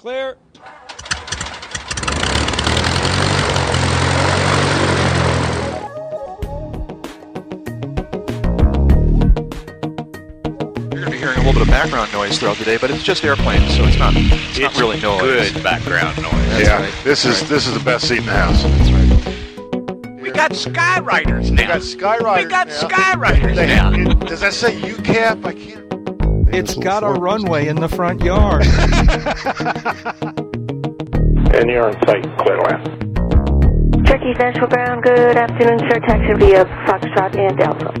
Clear. You're going to be hearing a little bit of background noise throughout the day, but it's just airplanes, so it's not it's, not really noise. Good background noise. That's yeah, right. this is Right. this is the best seat in the house. That's right. We got skywriters We now. We got Skywriters. We got now. skywriters They- now. does that say UCAP? I can't. It's got a runway in the front yard. And you're on site, Clearland. Turkey Central Ground, good afternoon, sir. Taxi via Foxtrot and Delta.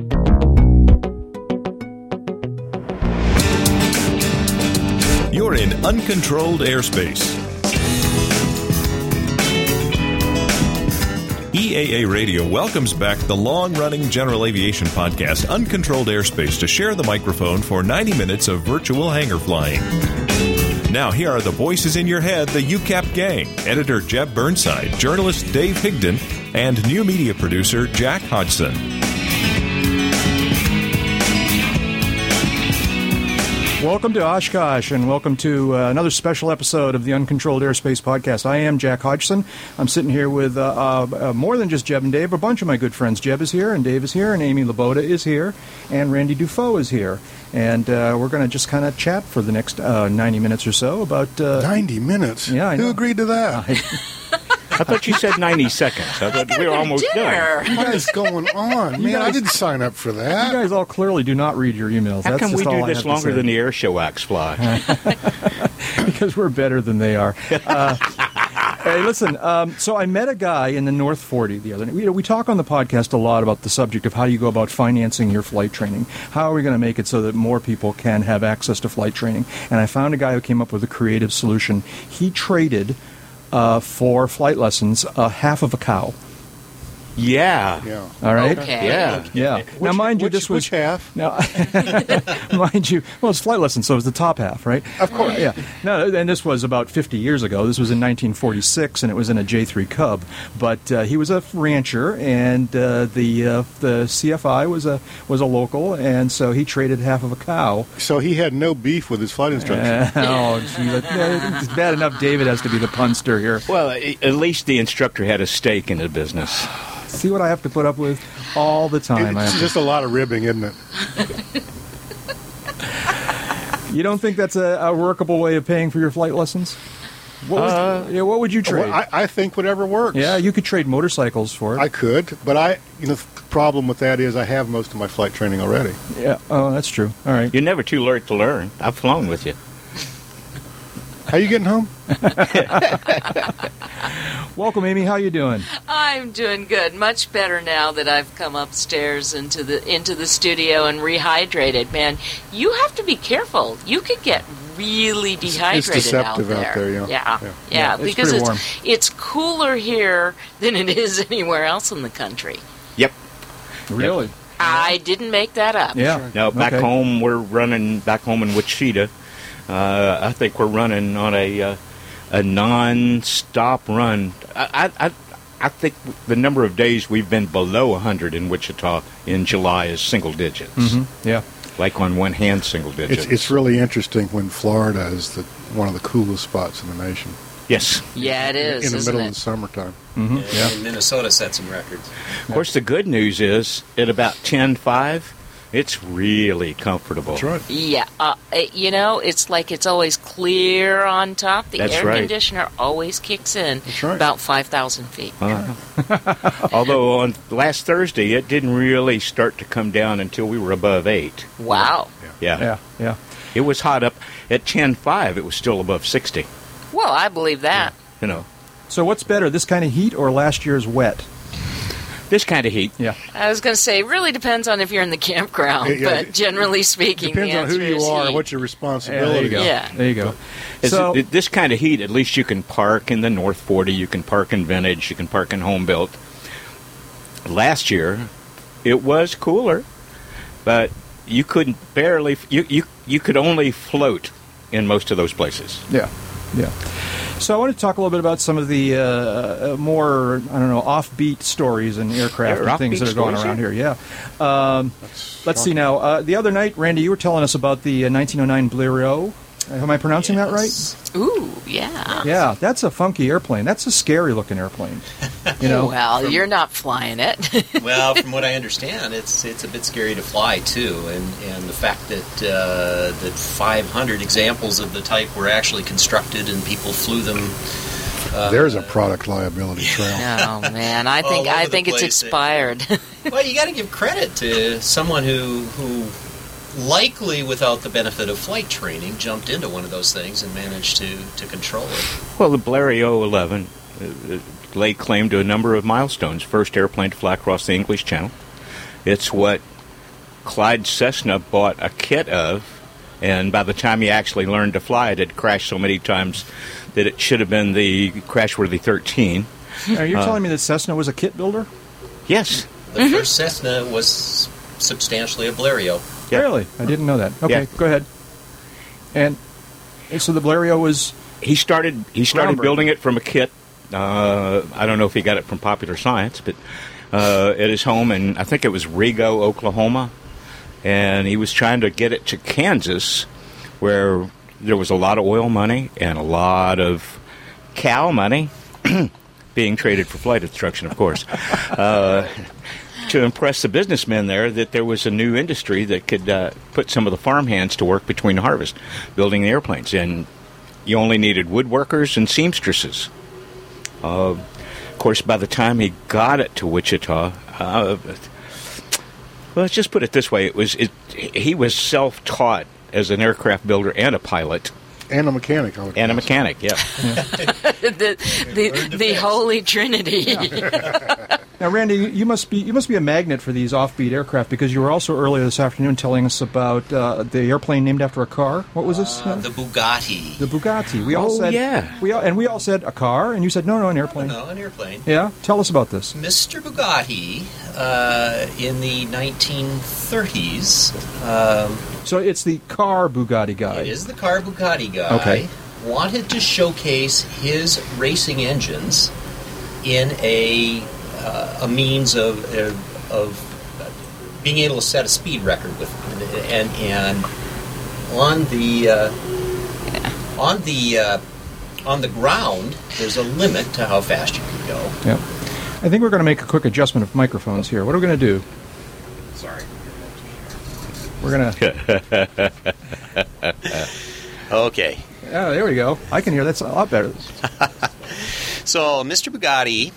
You're in uncontrolled airspace. EAA Radio welcomes back the long running general aviation podcast, Uncontrolled Airspace, to share the microphone for 90 minutes of virtual hangar flying. Now, here are the voices in your head the UCAP gang editor Jeb Burnside, journalist Dave Higdon, and new media producer Jack Hodgson. Welcome to Oshkosh, and welcome to uh, another special episode of the Uncontrolled Airspace podcast. I am Jack Hodgson. I'm sitting here with uh, uh, uh, more than just Jeb and Dave, a bunch of my good friends. Jeb is here, and Dave is here, and Amy Laboda is here, and Randy Dufault is here. And uh, we're going to just kind of chat for the next uh, 90 minutes or so about. Uh, 90 minutes. Yeah, I know. Who agreed to that? I thought you said 90 seconds. I thought we were almost done. what is going on, man? I didn't sign up for that. you guys all clearly do not read your emails. How That's come just we do this longer than the air show acts fly? because we're better than they are. Uh, hey, listen. Um, so I met a guy in the North 40 the other night. We, we talk on the podcast a lot about the subject of how do you go about financing your flight training. How are we going to make it so that more people can have access to flight training? And I found a guy who came up with a creative solution. He traded Uh, for flight lessons a half of a cow. Yeah. Yeah. All right. Okay. Yeah. Yeah. now, mind you, which, this was which half? Now, mind you, well, it's flight lessons, so it was the top half, right? Of course. Yeah. No, and this was about 50 years ago. This was in 1946, and it was in a J3 Cub. But uh, he was a rancher, and uh, the uh, the CFI was a was a local, and so he traded half of a cow. So he had no beef with his flight instructor. oh, gee, that- it's bad enough. David has to be the punster here. Well, at least the instructor had a stake in the business. See what I have to put up with all the time. It's have to- just a lot of ribbing, isn't it? you don't think that's a, a workable way of paying for your flight lessons? What, was, uh, yeah, what would you trade? Well, I, I think whatever works. Yeah, you could trade motorcycles for it. I could, but I, you know, the problem with that is I have most of my flight training already. yeah. Oh, that's true. All right. You're never too late to learn. I've flown with you. How you getting home? Welcome, Amy. How you doing? I'm doing good. Much better now that I've come upstairs into the into the studio and rehydrated. Man, you have to be careful. You could get really dehydrated deceptive out out there. there, yeah. yeah, Yeah. Yeah, it's because pretty it's warm. it's cooler here than it is anywhere else in the country. Yep. Really? I didn't make that up. Yeah. Now, back Okay. home, we're running, back home in Wichita, uh, I think we're running on a, uh, a non-stop run. I, I, I- I think the number of days we've been below 100 in Wichita in July is single digits. Mhm. Yeah. Like on one hand, single digits. It's, it's really interesting when Florida is the, one of the coolest spots in the nation. yes. Yeah, it is, in the isn't middle it? of the summertime. Mm-hmm. Yeah. And Minnesota set some records. Of course, the good news is at about 10.5, it's really comfortable. That's right. Yeah, uh, it- you know, it's like it's always clear on top. The That's air right. conditioner always kicks in That's right. about 5,000 feet. Uh-huh. Although on last Thursday, it didn't really start to come down until we were above 8. Wow. Yeah. Yeah. Yeah. It was hot up at 10.5. It was still above 60. Well, I believe that. You know, So, what's better, this kind of heat or last year's wet? This kind of heat. Yeah. I was going to say, it really depends on if you're in the campground, Yeah, but generally speaking, Depends the on who you are, heat. what your Yeah, responsibility there you go. Yeah. There you go. Is So, it- this kind of heat, at least you can park in the North 40, you can park in Vintage, you can park in Home Built. Last year, it was cooler, but you couldn't barely, you, you, you could only float in most of those places. yeah. Yeah. So I want to talk a little bit about some of the uh, uh, more I don't know offbeat stories and aircraft and things that are going around here. Yeah. Um, let's see now. Uh, the other night, Randy, you were telling us about the uh, 1909 Blériot Am I pronouncing that right? Ooh, yeah. Yeah, that's a funky airplane. That's a scary looking airplane. You know, Well, you're not flying it. well, from what I understand, it's it's a bit scary to fly too, and and the fact that uh, that 500 examples of the type were actually constructed and people flew them. Uh, There's a product liability trail. oh man, I think I think it's expired. well, you got to give credit to someone who who likely without the benefit of flight training jumped into one of those things and managed to to control it. Well, the Blériot 11 uh, uh, laid claim to a number of milestones. First airplane to fly across the English Channel. It's what Clyde Cessna bought a kit of, and by the time he actually learned to fly, it had crashed so many times that it should have been the Crashworthy 13. are you Uh, telling me that Cessna was a kit builder? Yes. The first Cessna was substantially a Blériot. Really? I didn't know that. Okay, go ahead. And so the Blériot was He started. He started Groundbreaking. building it from a kit. Uh, I don't know if he got it from Popular Science, but uh, at his home, and I think it was Rigo, Oklahoma, and he was trying to get it to Kansas, where there was a lot of oil money and a lot of cow money being traded for flight instruction, of course. uh, to impress the businessmen there that there was a new industry that could uh, put some of the farmhands to work between harvest, building the airplanes. And you only needed woodworkers and seamstresses. Uh, of course, by the time he got it to Wichita, uh, well, let's just put it this way: it was it, he was self-taught as an aircraft builder and a pilot And a mechanic. I would and a mechanic. Yeah. the the, the holy trinity. now, Randy. You must be you must be a magnet for these offbeat aircraft because you were also earlier this afternoon telling us about uh, the airplane named after a car. What was this? Uh, the Bugatti. The Bugatti. We all Oh, said yeah. We all, and we all said a car, and you said no, no, an airplane. no, an airplane. Yeah, tell us about this. Mr. Bugatti, uh, in the 1930s, um, So it's the car Bugatti guy. it is the car Bugatti guy, Okay. wanted to showcase his racing engines in a uh, a means of of, of being able to set a speed record with and and on the uh, on the uh, on the ground there's a limit to how fast you can go. Yeah. I think we're going to make a quick adjustment of microphones here. What are we going to do? Sorry. We're going to. Okay. Oh, there we go. I can hear. That's a lot better. So, Mr. Bugatti,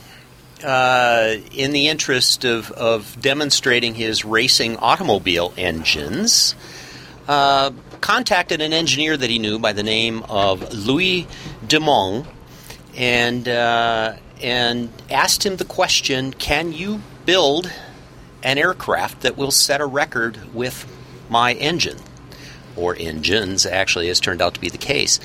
uh, in the interest of, of demonstrating his racing automobile engines, uh, contacted an engineer that he knew by the name of Louis de Monge and, uh, and asked him the question Can you build an aircraft that will set a record with my engine? Or engines, actually, has turned out to be the case.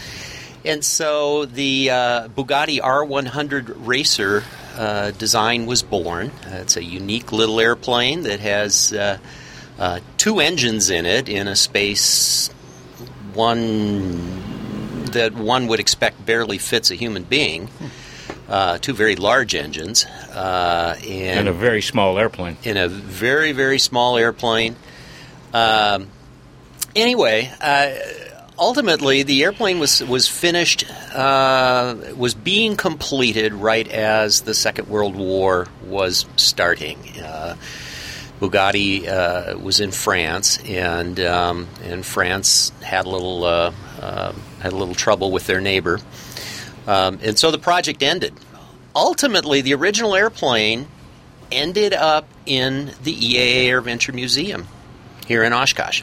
And so the uh, Bugatti R100 Racer uh, design was born. It's a unique little airplane that has uh, uh, two engines in it in a space one that one would expect barely fits a human being. Uh, two very large engines, uh, and, and a very small airplane. in a very very small airplane. Um, anyway, uh, ultimately the airplane was was finished uh, was being completed right as the Second World War was starting. Uh, Bugatti uh, was in France, and um, and France had a little uh, uh, had a little trouble with their neighbor, um, and so the project ended. Ultimately, the original airplane ended up in the EAA AirVenture Museum here in Oshkosh.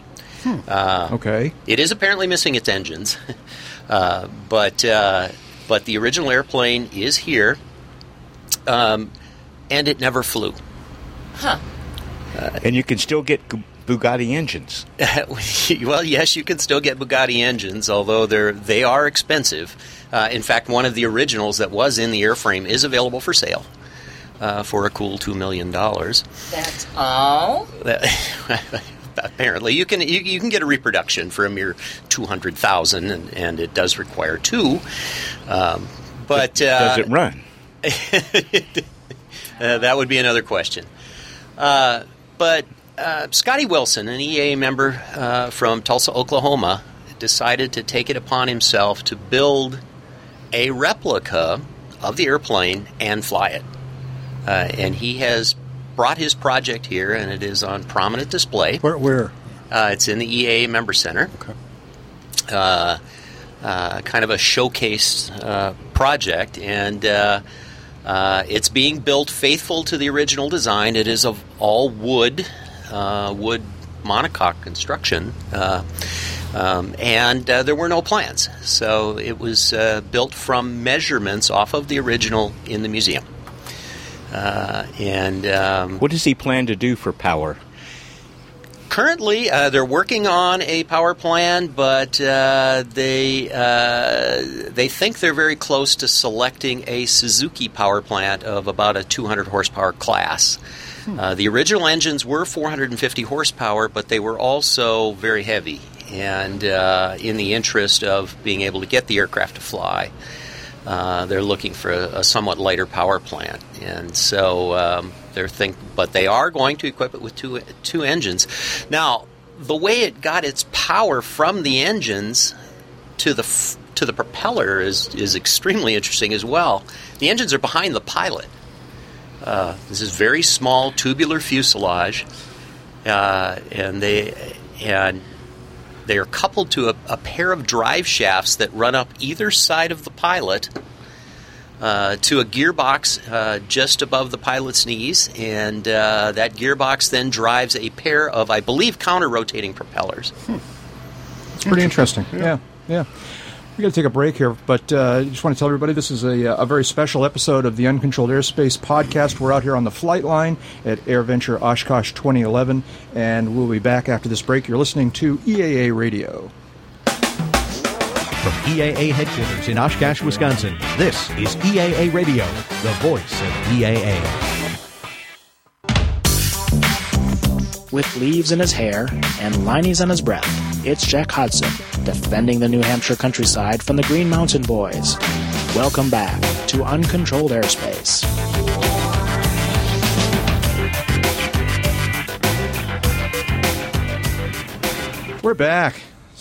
Uh, Okay. it is apparently missing its engines, uh, but uh, but the original airplane is here, um, and it never flew. Huh. and you can still get Bugatti engines. well, yes, you can still get Bugatti engines, although they're they are expensive. Uh, in fact, one of the originals that was in the airframe is available for sale uh, for a cool two million dollars. That's all. Apparently, you can you, you can get a reproduction for a mere two hundred thousand, and, and it does require two. Um, but uh, Does it run? Uh, that would be another question. Uh, but uh, Scotty Wilson, an EAA member uh, from Tulsa, Oklahoma, decided to take it upon himself to build a replica of the airplane and fly it. Uh, and he has brought his project here, and it is on prominent display. Where? where? Uh, it's in the EAA Member Center. Okay. Uh, uh, kind of a showcase uh, project, and uh, uh, it's being built faithful to the original design. It is of all wood, uh, wood monocoque construction, uh, um, and uh, there were no plans. So it was uh, built from measurements off of the original in the museum. Uh, and um, What does he plan to do for power? Currently, uh, they're working on a power plan, but uh, they uh, they think they're very close to selecting a Suzuki power plant of about a 200 horsepower class. Uh, the original engines were 450 horsepower, but they were also very heavy. And uh, in the interest of being able to get the aircraft to fly, uh, they're looking for a, a somewhat lighter power plant, and so um, they're think. But they are going to equip it with two two engines. Now, the way it got its power from the engines to the f- to the propeller is is extremely interesting as well. The engines are behind the pilot. Uh, this is very small tubular fuselage, uh, and they and they are coupled to a, a pair of drive shafts that run up either side of the pilot uh, to a gearbox uh, just above the pilot's knees, and uh, that gearbox then drives a pair of, I believe, counter rotating propellers. It's pretty interesting. Yeah, yeah. We got to take a break here, but uh, I just want to tell everybody this is a, a very special episode of the Uncontrolled Airspace podcast. We're out here on the flight line at AirVenture Oshkosh 2011, and we'll be back after this break. You're listening to EAA Radio. From EAA headquarters in Oshkosh, Wisconsin, this is EAA Radio, the voice of EAA. With leaves in his hair and lineys on his breath, it's Jack Hodgson, defending the New Hampshire countryside from the Green Mountain Boys. Welcome back to Uncontrolled Airspace. We're back.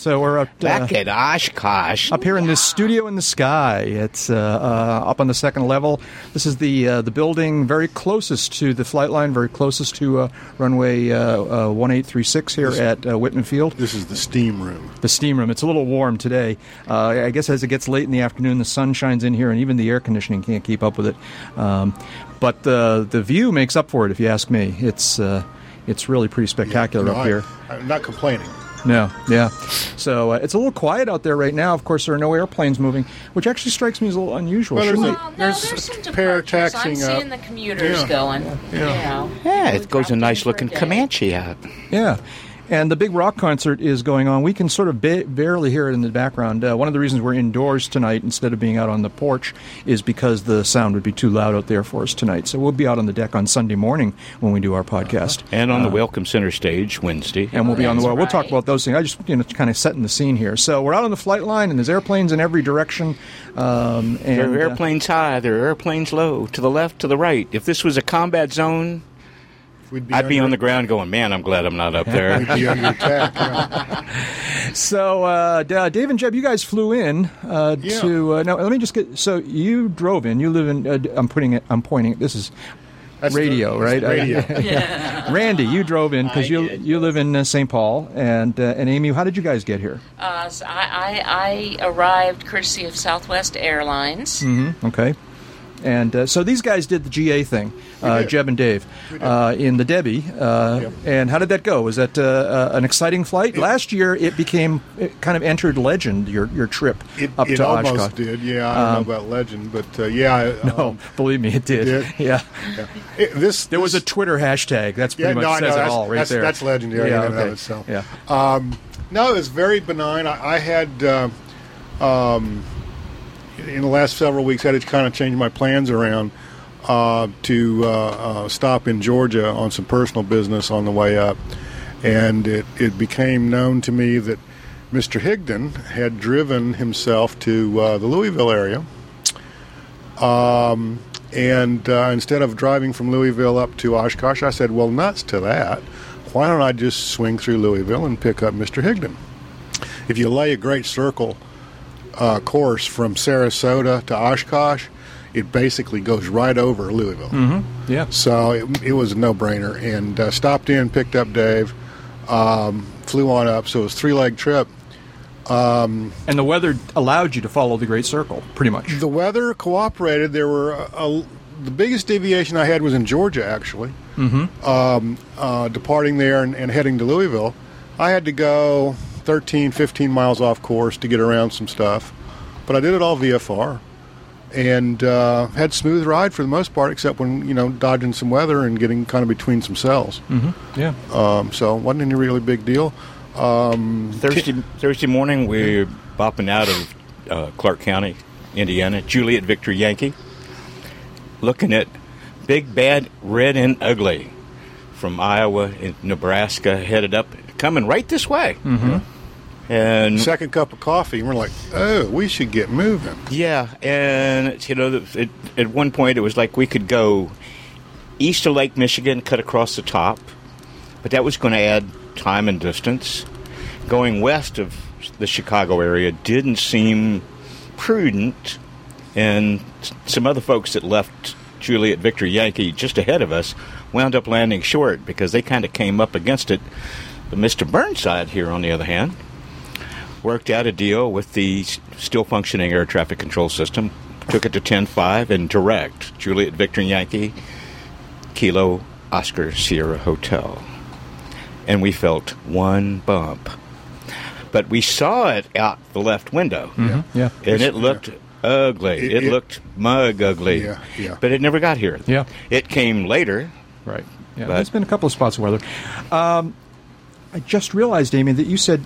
So we're up Back uh, at Oshkosh. up here in this studio in the sky. It's uh, uh, up on the second level. This is the uh, the building very closest to the flight line, very closest to uh, runway uh, uh, 1836 here at uh, Wittman Field. This is the steam room. The steam room. It's a little warm today. Uh, I guess as it gets late in the afternoon, the sun shines in here, and even the air conditioning can't keep up with it. Um, but the the view makes up for it, if you ask me. It's uh, it's really pretty spectacular No, up I- here. I'm not complaining. No, yeah. So uh, it's a little quiet out there right now. Of course, there are no airplanes moving, which actually strikes me as a little unusual. Well, there's Shouldn't a- Well, no, There's there's, some pair departures. taxiing I'm up. seeing the commuters Yeah. going. Yeah. You know, Yeah, it goes a nice for a looking. Comanche out. Yeah. And the big rock concert is going on. We can sort of ba- barely hear it in the background. Uh, one of the reasons we're indoors tonight instead of being out on the porch is because the sound would be too loud out there for us tonight. So we'll be out on the deck on Sunday morning when we do our podcast. And on the Uh, Welcome Center stage Wednesday. and we'll be on the That's well. We'll talk about those things. I just you know kind of setting the scene here. So we're out on the flight line, and there's airplanes in every direction. Um, and There are uh, airplanes high, there are airplanes low, to the left, to the right. If this was a combat zone, We'd I'd be on the ground going, man, I'm glad I'm not up there. We'd be under attack. yeah. So, uh, uh, Dave and Jeb, you guys flew in uh, Yeah. to. Uh, now, let me just get. So, you drove in. You live in. Uh, I'm putting it. I'm pointing. This is That's radio, the- right? radio. yeah. Randy, you drove in because you you live in uh, St. Paul, and uh, and Amy, how did you guys get here? Uh, so I, I, I arrived courtesy of Southwest Airlines. Mm-hmm. Okay. And uh, so these guys did the GA thing, uh. Jeb and Dave, uh, in the Debbie. Uh, Yep. And how did that go? Was that uh, uh, an exciting flight? Last year, it became it kind of entered legend. Your your trip It, up it to almost Oshkosh. did. Yeah, I don't Um, know about legend, but yeah. I- No, um, believe me, it did. did? Yeah. yeah. It- this There was a Twitter hashtag. That's pretty Yeah, much no, says it that's- all right that's- there. that's legendary Yeah, in and of itself. Yeah. Um, no, it was very benign. I, I had, uh, um, in the last several weeks, I had to kind of change my plans around uh, to uh, uh, stop in Georgia on some personal business on the way up. And it, it became known to me that Mr. Higdon had driven himself to uh, the Louisville area. Um, and uh, instead of driving from Louisville up to Oshkosh, I said, well, nuts to that. Why don't I just swing through Louisville and pick up Mr. Higdon? if you lay a great circle uh, course from Sarasota to Oshkosh, it basically goes right over Louisville. Mm-hmm. Yeah. So it, it was a no-brainer, and uh, stopped in, picked up Dave, um, flew on up. So it was a three-leg trip. Um, And the weather allowed you to follow the Great Circle, pretty much. the weather cooperated. There were a, a, the biggest deviation I had was in Georgia, actually. Mm-hmm. Um, uh, departing there and, and heading to Louisville, I had to go 13, 15 miles off course to get around some stuff, but I did it all VFR and uh, had smooth ride for the most part, except when you know dodging some weather and getting kind of between some cells. Mm-hmm. Yeah. Um, so wasn't any really big deal. Um, Thursday Thursday morning, we're bopping out of uh, Clark County, Indiana. Juliet Victor Yankee, looking at Big Bad Red and Ugly from Iowa and Nebraska, headed up, coming right this way. Mm-hmm. And second cup of coffee, and we're like, oh, we should get moving. Yeah, and you know, it, at one point it was like we could go east of Lake Michigan, cut across the top, but that was going to add time and distance. Going west of the Chicago area didn't seem prudent, and some other folks that left Juliet Victor Yankee just ahead of us wound up landing short because they kind of came up against it. But Mr. Burnside here, on the other hand, worked out a deal with the still functioning air traffic control system, took it to 10-5 and direct Juliet Victor Yankee, Kilo Oscar Sierra Hotel. And we felt one bump. But we saw it out the left window. Mhm, yeah. And it looked ugly. It- It, it- looked mug ugly. Yeah, yeah. But it never got here. Yeah. It came later. Right. Yeah, But- there's been a couple of spots of weather. Um, I just realized, Damien, that you said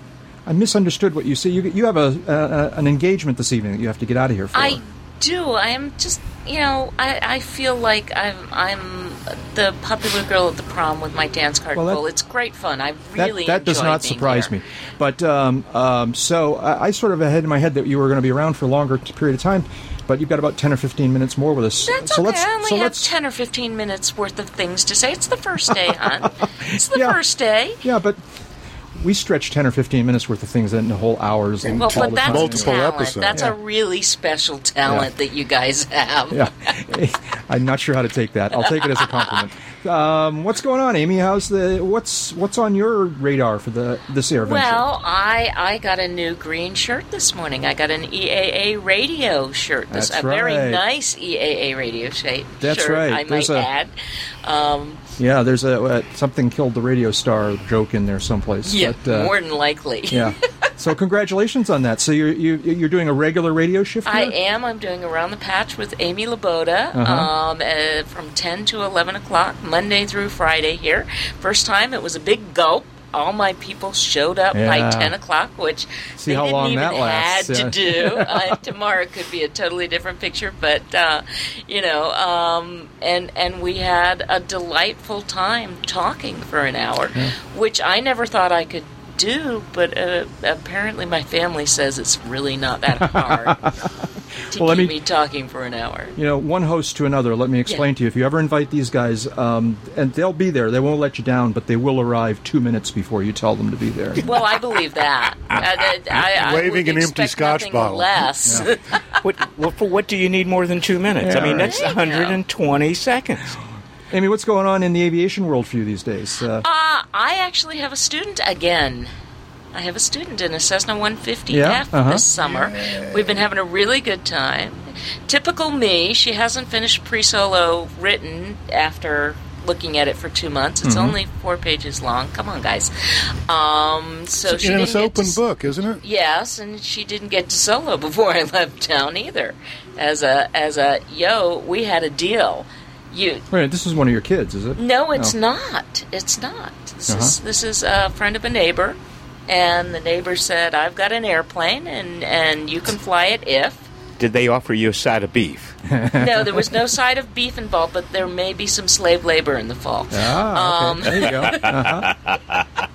I misunderstood what you said. You, you have a, a an engagement this evening that you have to get out of here for. I do. I am just, you know, I, I feel like I'm I'm the popular girl at the prom with my dance card Well, that- full. It's great fun. I that, really that does enjoy not surprise here. me. But um, um, so I, I sort of had in my head that you were going to be around for a longer period of time. But you've got about ten or fifteen minutes more with us. That's so okay. let's I only so have let's ten or fifteen minutes worth of things to say. It's the first day, hon. It's the first day. yeah, but we stretch ten or fifteen minutes worth of things in a whole hours. and Well, all but that's time. talent. That's Yeah. a really special talent that you guys have. yeah, I'm not sure how to take that. I'll take it as a compliment. Um, what's going on, Amy? How's the what's what's on your radar for the this AirVenture? Well, I I got a new green shirt this morning. I got an EAA radio shirt. This That's a very nice EAA radio shape. That's shirt, right. I might a- add. Um, yeah, there's a uh, something killed the radio star joke in there someplace. yeah, but, uh, more than likely. yeah. So congratulations on that. So you're you, you're doing a regular radio shift. I am. I'm doing around the patch with Amy Laboda Uh-huh. um, uh, from 10 to 11 o'clock, Monday through Friday here. First time, it was a big gulp. All my people showed up by 10 o'clock, which See they didn't even had yeah. to do. uh, tomorrow could be a totally different picture, but uh, you know, um, and and we had a delightful time talking for an hour, Yeah. which I never thought I could do, but uh, apparently my family says it's really not that hard to Well, let me- me talking for an hour. You know, one host to another. Let me explain Yeah. to you. If you ever invite these guys, um, and they'll be there, they won't let you down, but they will arrive two minutes before you tell them to be there. Well, I believe that. I, I, I Waving would an empty Scotch bottle. Less. what, what, for what do you need more than two minutes? I mean, right. that's 120 seconds. Amy, what's going on in the aviation world for you these days? Uh, Uh, I actually have a student again. I have a student in a Cessna 150F Yeah, uh-huh. this summer. We've been having a really good time. Typical me, she hasn't finished pre solo written after looking at it for two months. It's Mhm. only four pages long. Come on, guys. Um, so she and it's get open to book, isn't it? Yes, and she didn't get to solo before I left town either. As a as a yo, we had a deal. You wait, this is one of your kids, is it? no, it's Oh. not. It's not. This is Uh-huh. this is a friend of a neighbor, and the neighbor said, "I've got an airplane, and and you can fly it if." Did they offer you a side of beef? no, there was no side of beef involved, but there may be some slave labor in the fall. Ah, Um, there you go. Uh-huh.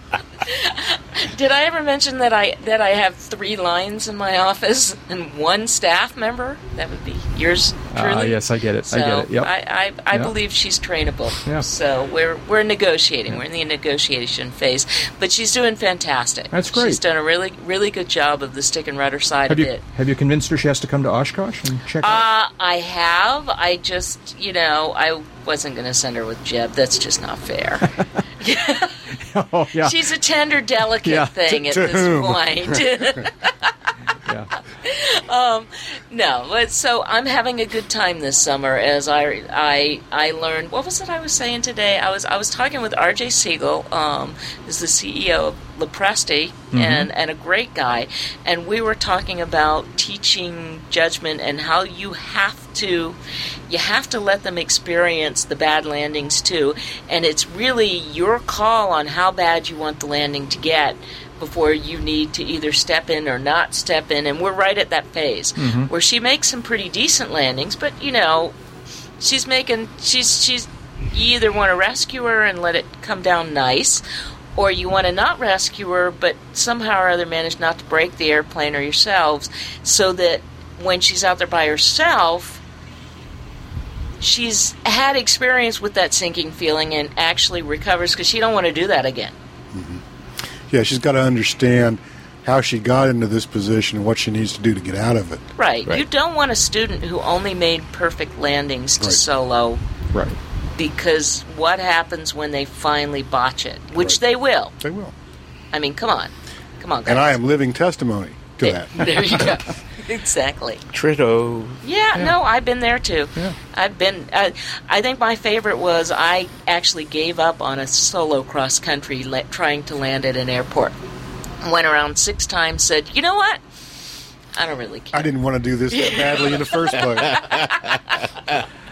Did I ever mention that I that I have three lines in my office and one staff member? That would be yours truly. Ah, yes, I get it. So I get it. Yep. I, I, I Yep. believe she's trainable. Yeah. So we're we're negotiating. We're in the negotiation phase, but she's doing fantastic. That's great. She's done a really really good job of the stick and rudder side have of you it. have you convinced her she has to come to Oshkosh and check out? Uh, I have. I just, you know, I wasn't going to send her with Jeb. That's just not fair. oh yeah. She's a tender, delicate Yeah. thing To- at to this whom? point. yeah. um, no, but so I'm having a good time this summer as I I I learned. What was it I was saying today? I was I was talking with R.J. Siegel, um, who's the CEO of LoPresti, Mhm. and and a great guy, and we were talking about teaching judgment and how you have to you have to let them experience the bad landings too, and it's really your call on how bad you want the landing to get before you need to either step in or not step in. And we're right at that phase Mhm. where she makes some pretty decent landings, but you know, she's making she's she's you either want to rescue her and let it come down nice, or you want to not rescue her, but somehow or other manage not to break the airplane or yourselves, so that when she's out there by herself. She's had experience with that sinking feeling and actually recovers because she don't want to do that again. Mm-hmm. Yeah, she's got to understand how she got into this position and what she needs to do to get out of it. Right. You don't want a student who only made perfect landings to Right. solo Right. Because what happens when they finally botch it? Which they will. They will. I mean, come on. Come on, guys. And I am living testimony to that. there you go. exactly. Trito. Yeah, no, I've been there too. Yeah. I've been. Uh, I think my favorite was I actually gave up on a solo cross country la- trying to land at an airport. Went around six times. Said, you know what? I don't really care. I didn't want to do this that badly in the first place.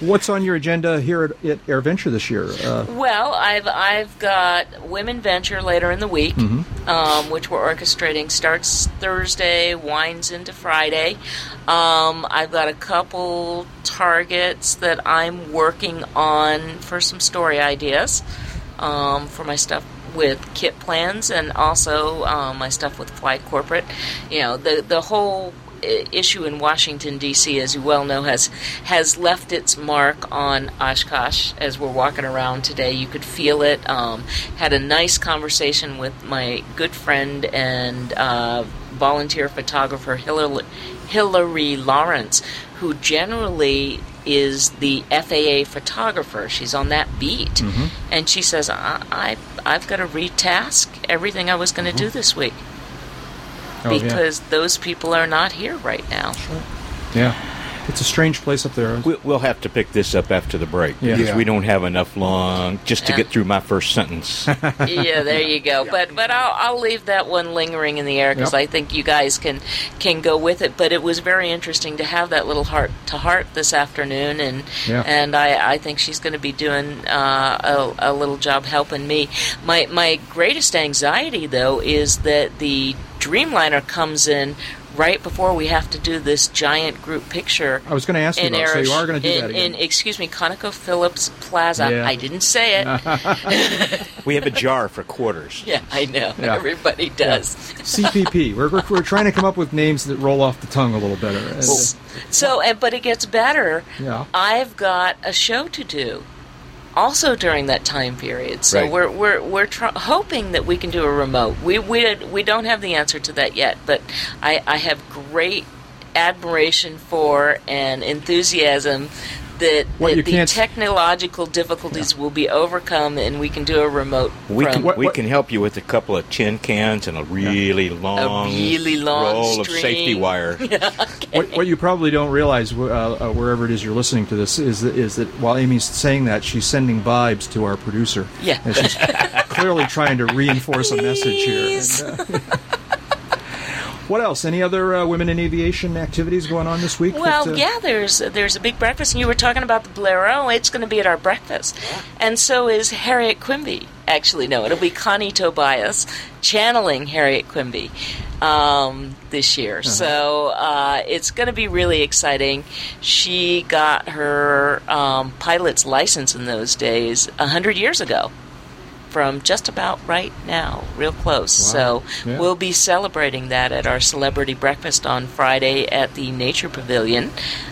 What's on your agenda here at, at AirVenture this year? Uh, Well, I've I've got Women Venture later in the week, Mhm. um, which we're orchestrating. Starts Thursday, winds into Friday. Um, I've got a couple targets that I'm working on for some story ideas um, for my stuff with KITPLANES and also um, my stuff with Fly Corporate. You know, the the whole issue in Washington D.C., as you well know, has has left its mark on Oshkosh. As we're walking around today, you could feel it. Um, had a nice conversation with my good friend and uh, volunteer photographer Hillary, Hillary Lawrence, who generally is the FAA photographer. She's on that beat, Mm-hmm. and she says, I, I I've got to retask everything I was going to do this week Oh, yeah. because those people are not here right now. yeah. It's a strange place up there. We- We'll have to pick this up after the break Yeah. because Yeah. we don't have enough long just to Yeah. get through my first sentence. yeah, there you go. But but I'll I'll leave that one lingering in the air because Yep. I think you guys can can go with it. But it was very interesting to have that little heart to heart this afternoon, and Yeah. and I, I think she's going to be doing uh, a, a little job helping me. My my greatest anxiety though is that the Dreamliner comes in. Right before we have to do this giant group picture, I was going to ask you in about. So you are going to do in, that again. in excuse me, ConocoPhillips Plaza. Yeah. I didn't say it. we have a jar for quarters. Yeah, I know. Yeah. Everybody does. CPP. We're, we're, we're trying to come up with names that roll off the tongue a little better. And, uh, So, and, but it gets better. Yeah. I've got a show to do, also during that time period. So Right. we're we're we're tr- hoping that we can do a remote. We we we don't have the answer to that yet, but I I have great admiration for and enthusiasm. That, What that the can't- technological difficulties will be overcome and we can do a remote We from can we can help you with a couple of tin cans and a really long, a really long roll of safety string. wire. what, what you probably don't realize, uh, uh, wherever it is you're listening to this, is that, is that while Amy's saying that, she's sending vibes to our producer. Yeah. And she's clearly trying to reinforce a message here. And, uh, what else? Any other uh, women in aviation activities going on this week? Well, that, uh, yeah, there's there's a big breakfast, and you were talking about the Blériot. It's going to be at our breakfast, and so is Harriet Quimby. Actually, no, it'll be Connie Tobias channeling Harriet Quimby um, this year. So uh, it's going to be really exciting. She got her um, pilot's license in those days a hundred years ago. From just about right now, real close. So Yeah. we'll be celebrating that at our celebrity breakfast on Friday at the Nature Pavilion.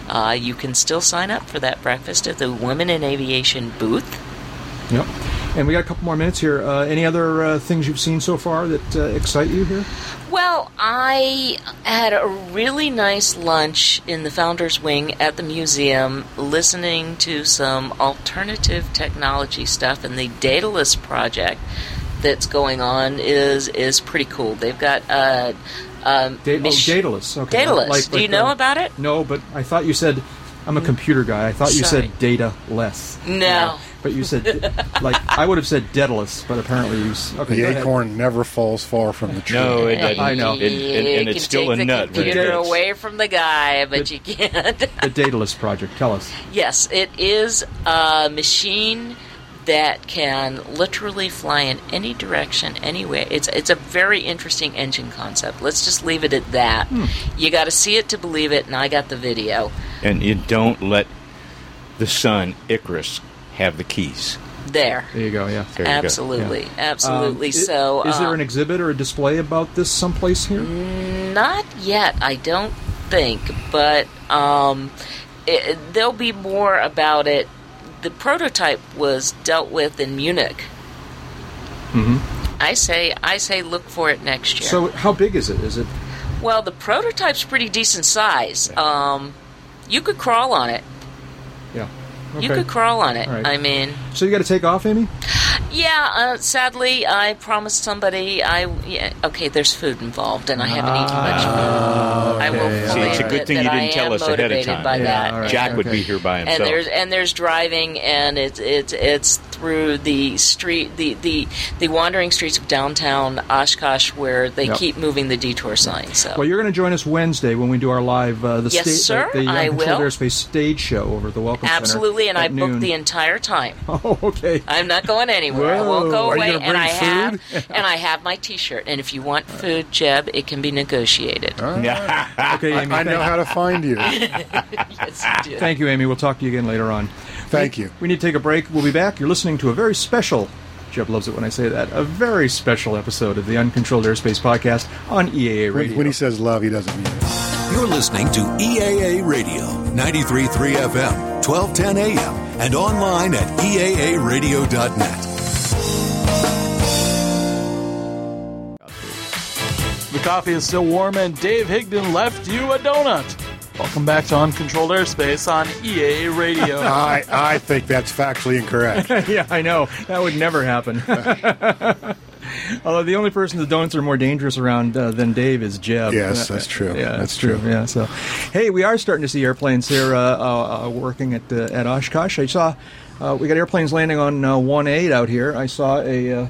Uh, you can still sign up for that breakfast at the Women in Aviation booth. Yep. And we got a couple more minutes here. Uh, any other uh, things you've seen so far that uh, excite you here? Well, I had a really nice lunch in the Founders Wing at the museum, listening to some alternative technology stuff, and the Daedalus project that's going on is is pretty cool. They've got uh, um, Da- oh, Daedalus. Okay. Daedalus. Like- Do you know about it? No, but I thought you said I'm a computer guy. I thought you Sorry. said data less. No. But you said like I would have said Daedalus, but apparently you s- okay. The go ahead. acorn never falls far from the tree. No, it doesn't. I know. And, and, and it's can still take a the nut. when it computer hits. away from the guy, but you can't. The Daedalus project. Tell us. Yes, it is a machine that can literally fly in any direction, anywhere. It's it's a very interesting engine concept. Let's just leave it at that. Hmm. You got to see it to believe it, and I got the video And you don't let the son, Icarus, have the keys. there. There you go. Yeah. There you go. Absolutely, Um, absolutely. i- so, is there uh, an exhibit or a display about this someplace here? Not yet, I don't think, but um, it, there'll be more about it. The prototype was dealt with in Munich. Mm-hmm. I say, I say, look for it next year. So how big is it? Is it? well, the prototype's pretty decent size. Um, you could crawl on it. Yeah. You could crawl on it. All right. I mean, So you got to take off, Amy? yeah. Uh, sadly, I promised somebody. I yeah, okay. There's food involved, and I haven't eaten much food. I will okay, See, it's a good thing you didn't tell us ahead of motivated time. By Yeah, that. all right. Jack would be here by himself. and there's and there's driving and it's it's it's through the street the the the wandering streets of downtown Oshkosh where they Yep. keep moving the detour sign. So Well, you're going to join us Wednesday when we do our live uh, the Yes, sta- sir, the, the I Uncontrolled will. Airspace stage show over at the Welcome Center absolutely, and at I booked the entire time. Oh, okay. I'm not going anywhere. I won't Whoa. go Are you away, and I bring have food? and I have my T-shirt. And if you want food, Jeb, it can be negotiated. Okay, Amy. I know how to find you. Yes, you do. thank you, Amy. We'll talk to you again later on. Thank you. We need to take a break. We'll be back. You're listening to a very special. Jeb loves it when I say that. A very special episode of the Uncontrolled Airspace podcast on EAA When, Radio. when he says love, he doesn't mean it. You're listening to EAA Radio, 93.3 FM, 1210 AM, and online at EAAradio.net. The coffee is still warm, and Dave Higdon left you a donut. Welcome back to Uncontrolled Airspace on EAA Radio. I, I think that's factually incorrect. yeah, I know. That would never happen. Although the only person the donuts are more dangerous around uh, than Dave is Jeb. Yes, that's true. Yeah, that's, That's true. true. Yeah. So, hey, we are starting to see airplanes here uh, uh, uh, working at uh, at Oshkosh. I saw uh, we got airplanes landing on uh, one eight out here. I saw a. Uh,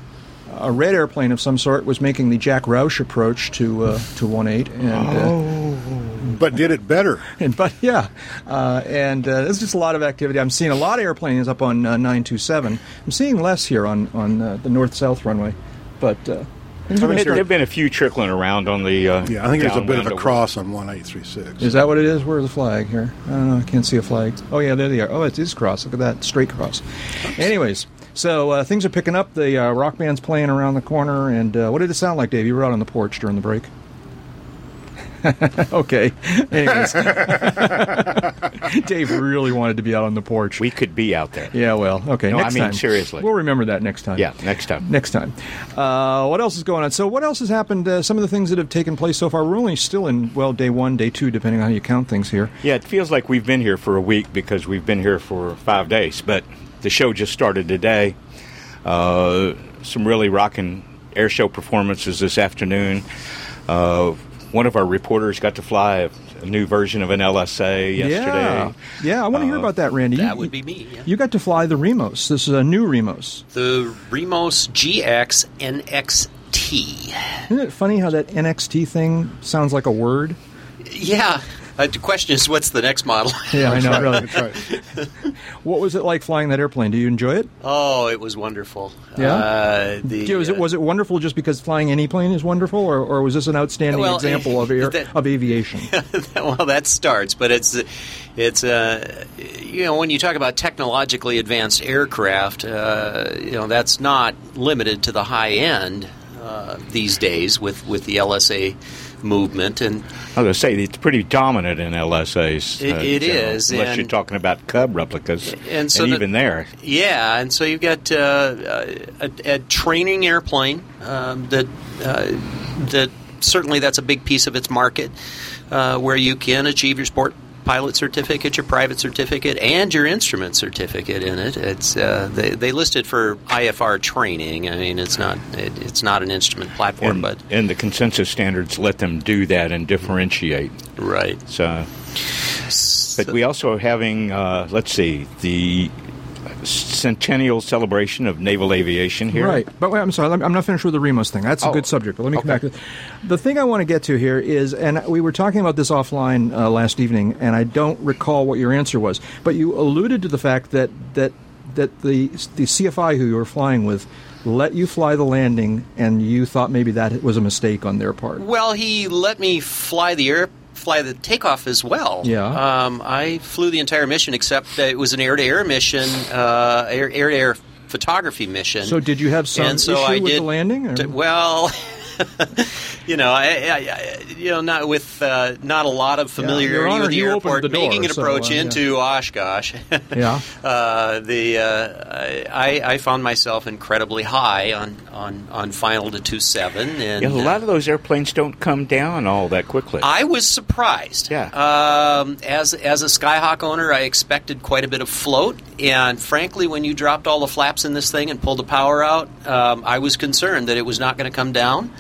a red airplane of some sort was making the Jack Roush approach to uh, to one eight, and uh, But did it better. and but yeah, uh, and uh, there's just a lot of activity. I'm seeing a lot of airplanes up on uh, 927. I'm seeing less here on on uh, the north south runway, but uh, I mean, there have been a few trickling around on the. Uh, Yeah, I think there's a bit of a cross on 1836. Is that what it is? Where's the flag here? I don't know. I can't see a flag. Oh yeah, there they are. Oh, it is cross. Look at that straight cross. Anyways, so uh, things are picking up. The uh, rock band's playing around the corner, and uh, what did it sound like, Dave? You were out on the porch during the break. okay. Anyways, Dave really wanted to be out on the porch. We could be out there. Yeah, well, okay. No, I mean, time. seriously. We'll remember that next time. Yeah, next time. Next time. Uh, what else is going on? So, what else has happened? Uh, some of the things that have taken place so far. We're only still in, well, day one, day two, depending on how you count things here. Yeah, it feels like we've been here for a week because we've been here for five days. But the show just started today. Uh, some really rocking air show performances this afternoon. Uh, one of our reporters got to fly a, a new version of an LSA yesterday. Yeah. Yeah, I want to hear Uh, about that, Randy. That You- would be me. yeah. You got to fly the Remos. This is a new Remos. The Remos GX NXT. Isn't it funny how that NXT thing sounds like a word? Yeah, Uh, the question is, what's the next model? Yeah, I know. Really. Right. What was it like flying that airplane? Do you enjoy it? Oh, it was wonderful. Yeah? Uh, the, was, it, was it wonderful just because flying any plane is wonderful, or, or was this an outstanding Well, example of air, that- of aviation? well, that starts, but it's it's uh, you know when you talk about technologically advanced aircraft, uh, you know that's not limited to the high end uh, these days with with the LSA movement and. I was going to say it's pretty dominant in LSAs. It- it general, is, unless and- you're talking about Cub replicas, And so the- even there, Yeah, and so you've got uh, a, a training airplane um, that uh, that certainly that's a big piece of its market, uh, where you can achieve your sport pilot certificate, your private certificate, and your instrument certificate in it. It's uh, they, they list it for IFR training. I mean, it's not it, it's not an instrument platform, and, but and the consensus standards let them do that and differentiate. Right. So, but we also are having, uh, let's see, the centennial celebration of naval aviation here. Right, but wait, I'm sorry, I'm not finished with the Remos thing. That's a Oh, good subject, but let me come back to the thing I want to get to here is, and we were talking about this offline uh, last evening, and I don't recall what your answer was, but you alluded to the fact that that that the the CFI who you were flying with let you fly the landing, and you thought maybe that was a mistake on their part. Well, he let me fly the air, fly the takeoff as well. Yeah. Um, I flew the entire mission, except that it was an air-to-air mission, uh, air- air-to-air photography mission. So did you have some and so issue I with did, the landing? or- well. you know, I, I, you know, not with uh, not a lot of familiarity Honor, with the airport, the door, making an so, approach uh, yeah. into Oshkosh. Yeah. uh, the uh, I, I found myself incredibly high on on, on final to two seven, and Yeah, a uh, lot of those airplanes don't come down all that quickly. I was surprised. Yeah. Um, as as a Skyhawk owner, I expected quite a bit of float, and frankly, when you dropped all the flaps in this thing and pulled the power out, um, I was concerned that it was not going to come down.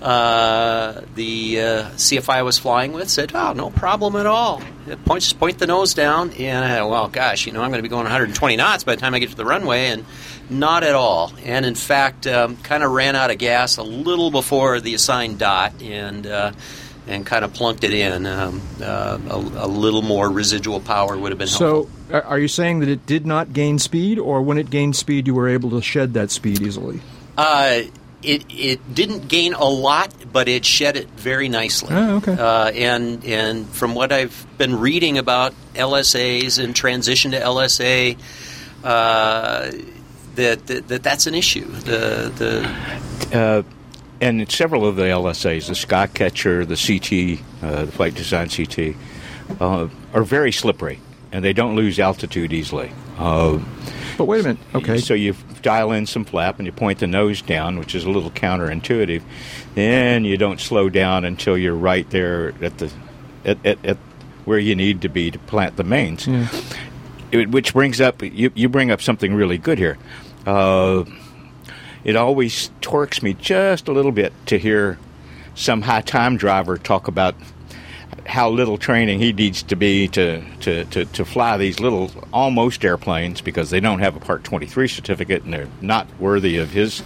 Uh, the uh, CFI I was flying with said, "Oh, no problem at all. Point just point the nose down." And I, well, gosh, you know, I'm going to be going 120 knots by the time I get to the runway, and not at all. And in fact, um, kind of ran out of gas a little before the assigned dot, and uh, and kind of plunked it in. Um, uh, a, a little more residual power would have been helpful. So, are- are you saying that it did not gain speed, or when it gained speed, you were able to shed that speed easily? Uh, it it didn't gain a lot, but it shed it very nicely. Oh, okay. Uh, and and from what I've been reading about LSAs and transition to LSA, uh, that, that that that's an issue. The the uh, and several of the LSAs, the Skycatcher, the CT, uh, the Flight Design CT, uh, are very slippery, and they don't lose altitude easily. Uh, but wait a minute. Okay. So you dial in some flap and you point the nose down, which is a little counterintuitive. Then you don't slow down until you're right there at the at, at, at where you need to be to plant the mains. Yeah. It- which brings up you, you bring up something really good here. Uh, it always torques me just a little bit to hear some high time driver talk about how little training he needs to be to, to, to, to fly these little almost airplanes because they don't have a Part 23 certificate and they're not worthy of his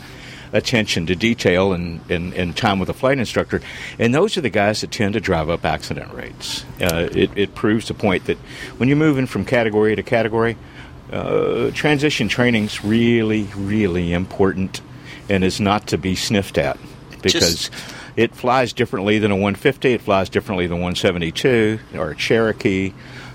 attention to detail and, and, and time with a flight instructor. And those are the guys that tend to drive up accident rates. Uh, it, it proves the point that when you're moving from category to category, uh, transition training's really, really important and is not to be sniffed at because it flies differently than a 150, it flies differently than a 172 or a Cherokee,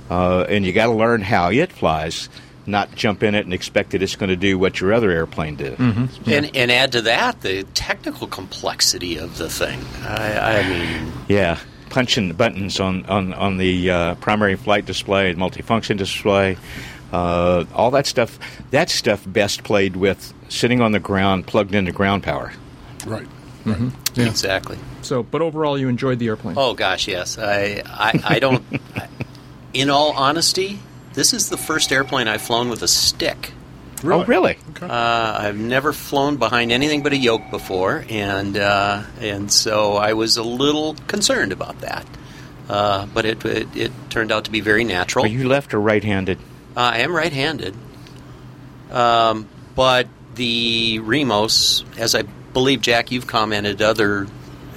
uh, and you got to learn how it flies, not jump in it and expect that it's going to do what your other airplane did. and and add to that the technical complexity of the thing. I, I mean, Yeah, punching buttons on on on the uh, primary flight display, multifunction display, uh, all that stuff. That stuff best played with sitting on the ground, plugged into ground power. Right. Mm-hmm. exactly. So, but overall, you enjoyed the airplane. Oh gosh, yes. I I, I don't. I, in all honesty, this is the first airplane I've flown with a stick. Oh, really? Uh, I've never flown behind anything but a yoke before, and uh, and so I was a little concerned about that. Uh, but it, it it turned out to be very natural. Are you left or right-handed? Uh, I am right-handed, um, but the Remos, as I believe Jack, you've commented other,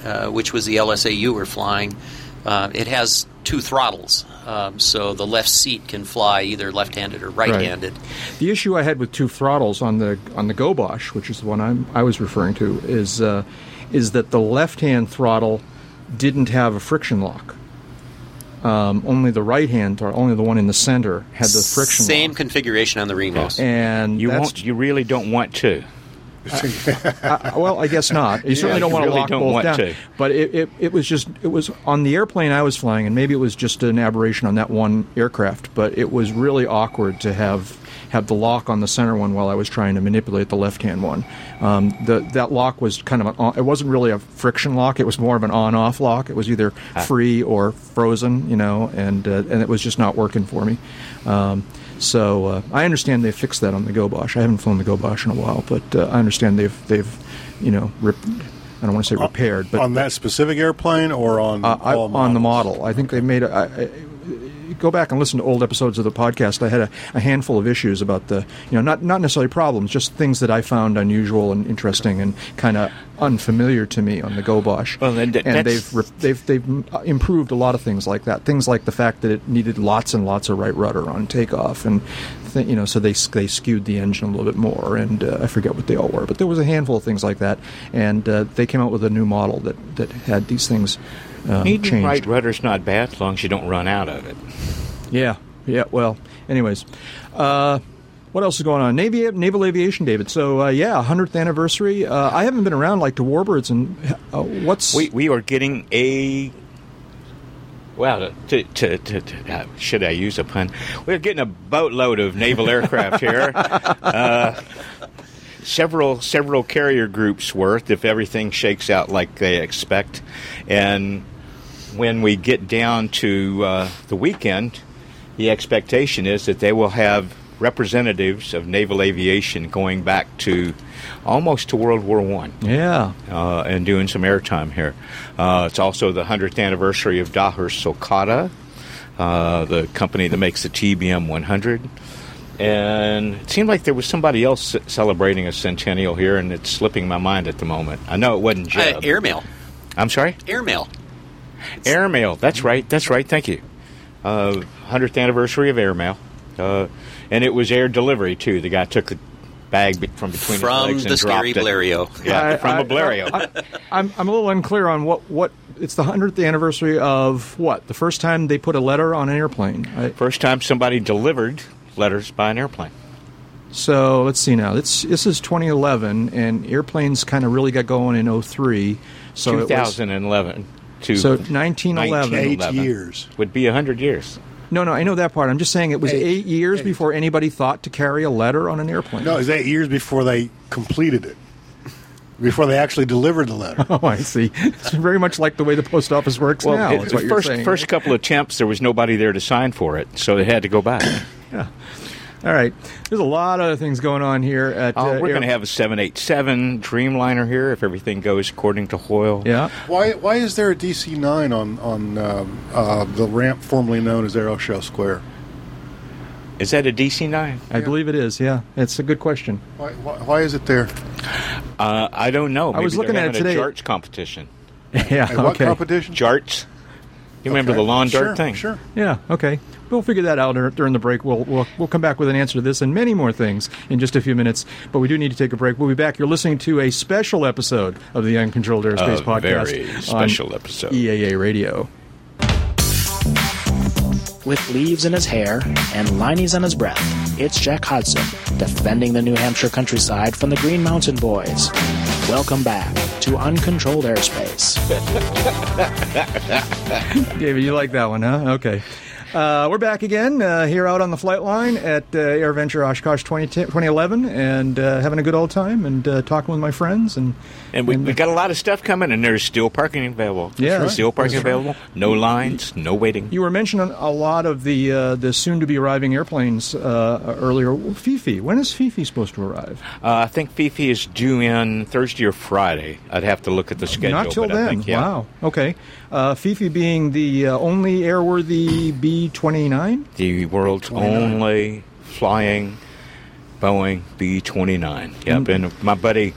uh, which was the LSA you were flying, Uh, it has two throttles, um, so the left seat can fly either left-handed or right-handed. The issue I had with two throttles on the on the Gobosh, which is the one I'm, I was referring to, is uh, is that the left-hand throttle didn't have a friction lock. Um, only the right hand, or only the one in the center, had the friction lock. Same configuration on the Remos. lock. And You won't. You really don't want to. Uh, well, I guess not. You certainly Yeah, don't want really to lock don't both want down. to. But it, it, it was just it was on the airplane I was flying, and maybe it was just an aberration on that one aircraft. But it was really awkward to have have the lock on the center one while I was trying to manipulate the left hand one. Um, the that lock was kind of an on, it wasn't really a friction lock. It was more of an on off lock. It was either Ah. free or frozen, you know, and uh, and it was just not working for me. Um, so uh, I understand they fixed that on the Gobosh. I haven't flown the Gobosh in a while, but uh, I understand they've they've you know rip, I don't want to say repaired, but on that specific airplane or on uh, I, on the models? model. I think they made a. I, I, go back and listen to old episodes of the podcast. I had a, a handful of issues about the, you know, not not necessarily problems, just things that I found unusual and interesting and kind of unfamiliar to me on the Gobosh. Well, and they've re- they've they've improved a lot of things like that. Things like the fact that it needed lots and lots of right rudder on takeoff, and th- you know, so they they skewed the engine a little bit more. And uh, I forget what they all were, but there was a handful of things like that. And uh, they came out with a new model that that had these things. Um, Needing changed. right rudder's not bad as long as you don't run out of it. Yeah, yeah. Well, anyways, uh, what else is going on? Navy naval aviation, David. So uh, yeah, hundredth anniversary. Uh, I haven't been around like to Warbirds, and uh, what's We we are getting a. Well, to, to, to, to uh, should I use a pun? We're getting a boatload of naval aircraft here. Several several carrier groups worth if everything shakes out like they expect, and when we get down to uh, the weekend, the expectation is that they will have representatives of naval aviation going back to almost to World War One yeah. uh, and doing some airtime here. Uh, it's also the 100th anniversary of Daher Socata, uh, the company that makes the TBM 100. And it seemed like there was somebody else celebrating a centennial here, and it's slipping my mind at the moment. I know it wasn't Uh, Jeb. airmail. I'm sorry? Airmail. Airmail. That's right. That's right. Thank you. Uh, 100th anniversary of Airmail. Uh, and it was air delivery, too. The guy took the bag be- from between From his legs the and dropped scary it. Blériot. Yeah, I- from I- a Blériot. I, I'm I'm a little unclear on what what it's the hundredth anniversary of what the first time they put a letter on an airplane. I, First time somebody delivered letters by an airplane. So let's see now. It's, this is 2011, and airplanes kind of really got going in 03. So it was, 2011 to so 1911. Eight years. would be 100 years. No, no, I know that part. I'm just saying it was Eight. eight, years Eight. before anybody thought to carry a letter on an airplane. No, it was eight years before they completed it. Before they actually delivered the letter. Oh, I see. It's very much like the way the post office works now. it- is what the you're first saying. first couple of attempts, there was nobody there to sign for it, so they had to go back. Yeah. All right. There's a lot of things going on here at. Oh, uh, we're Air- going to have a 787 Dreamliner here if everything goes according to Hoyle. Yeah. Why why is there a DC nine on on um, uh, the ramp formerly known as Aeroshell Square? Is that a DC 9? I believe it is. Yeah. It's a good question. Why, why, why is it there? Uh, I don't know. I was looking at it having today. A jarts competition. yeah. And what okay. competition? Jarts. You remember Okay. the lawn dart Sure, thing? Sure. Yeah. Okay. We'll figure that out during the break. We'll, we'll we'll come back with an answer to this and many more things in just a few minutes. But we do need to take a break. We'll be back. You're listening to a special episode of the Uncontrolled Airspace A podcast. very on special episode. EAA Radio. With leaves in his hair and linings on his breath, it's Jack Hodgson, defending the New Hampshire countryside from the Green Mountain Boys. Welcome back to Uncontrolled Airspace. David, you like that one, huh? Okay. Uh, we're back again uh, here out on the flight line at uh, AirVenture Oshkosh 20, 2011 and uh, having a good old time and uh, talking with my friends. And, And we, we got a lot of stuff coming, and there's still parking available. Yeah. Right. still parking That's right. available. No lines, no waiting. You were mentioning a lot of the uh, the soon to be arriving airplanes uh, earlier. Fifi, when is Fifi supposed to arrive? Uh, I think Fifi is due in Thursday or Friday. I'd have to look at the schedule. Not till then. think, yeah. Wow. Okay. Uh, Fifi being the uh, only airworthy B twenty nine. The world's 29. only flying Boeing B 29. Yep, Mm. and my buddy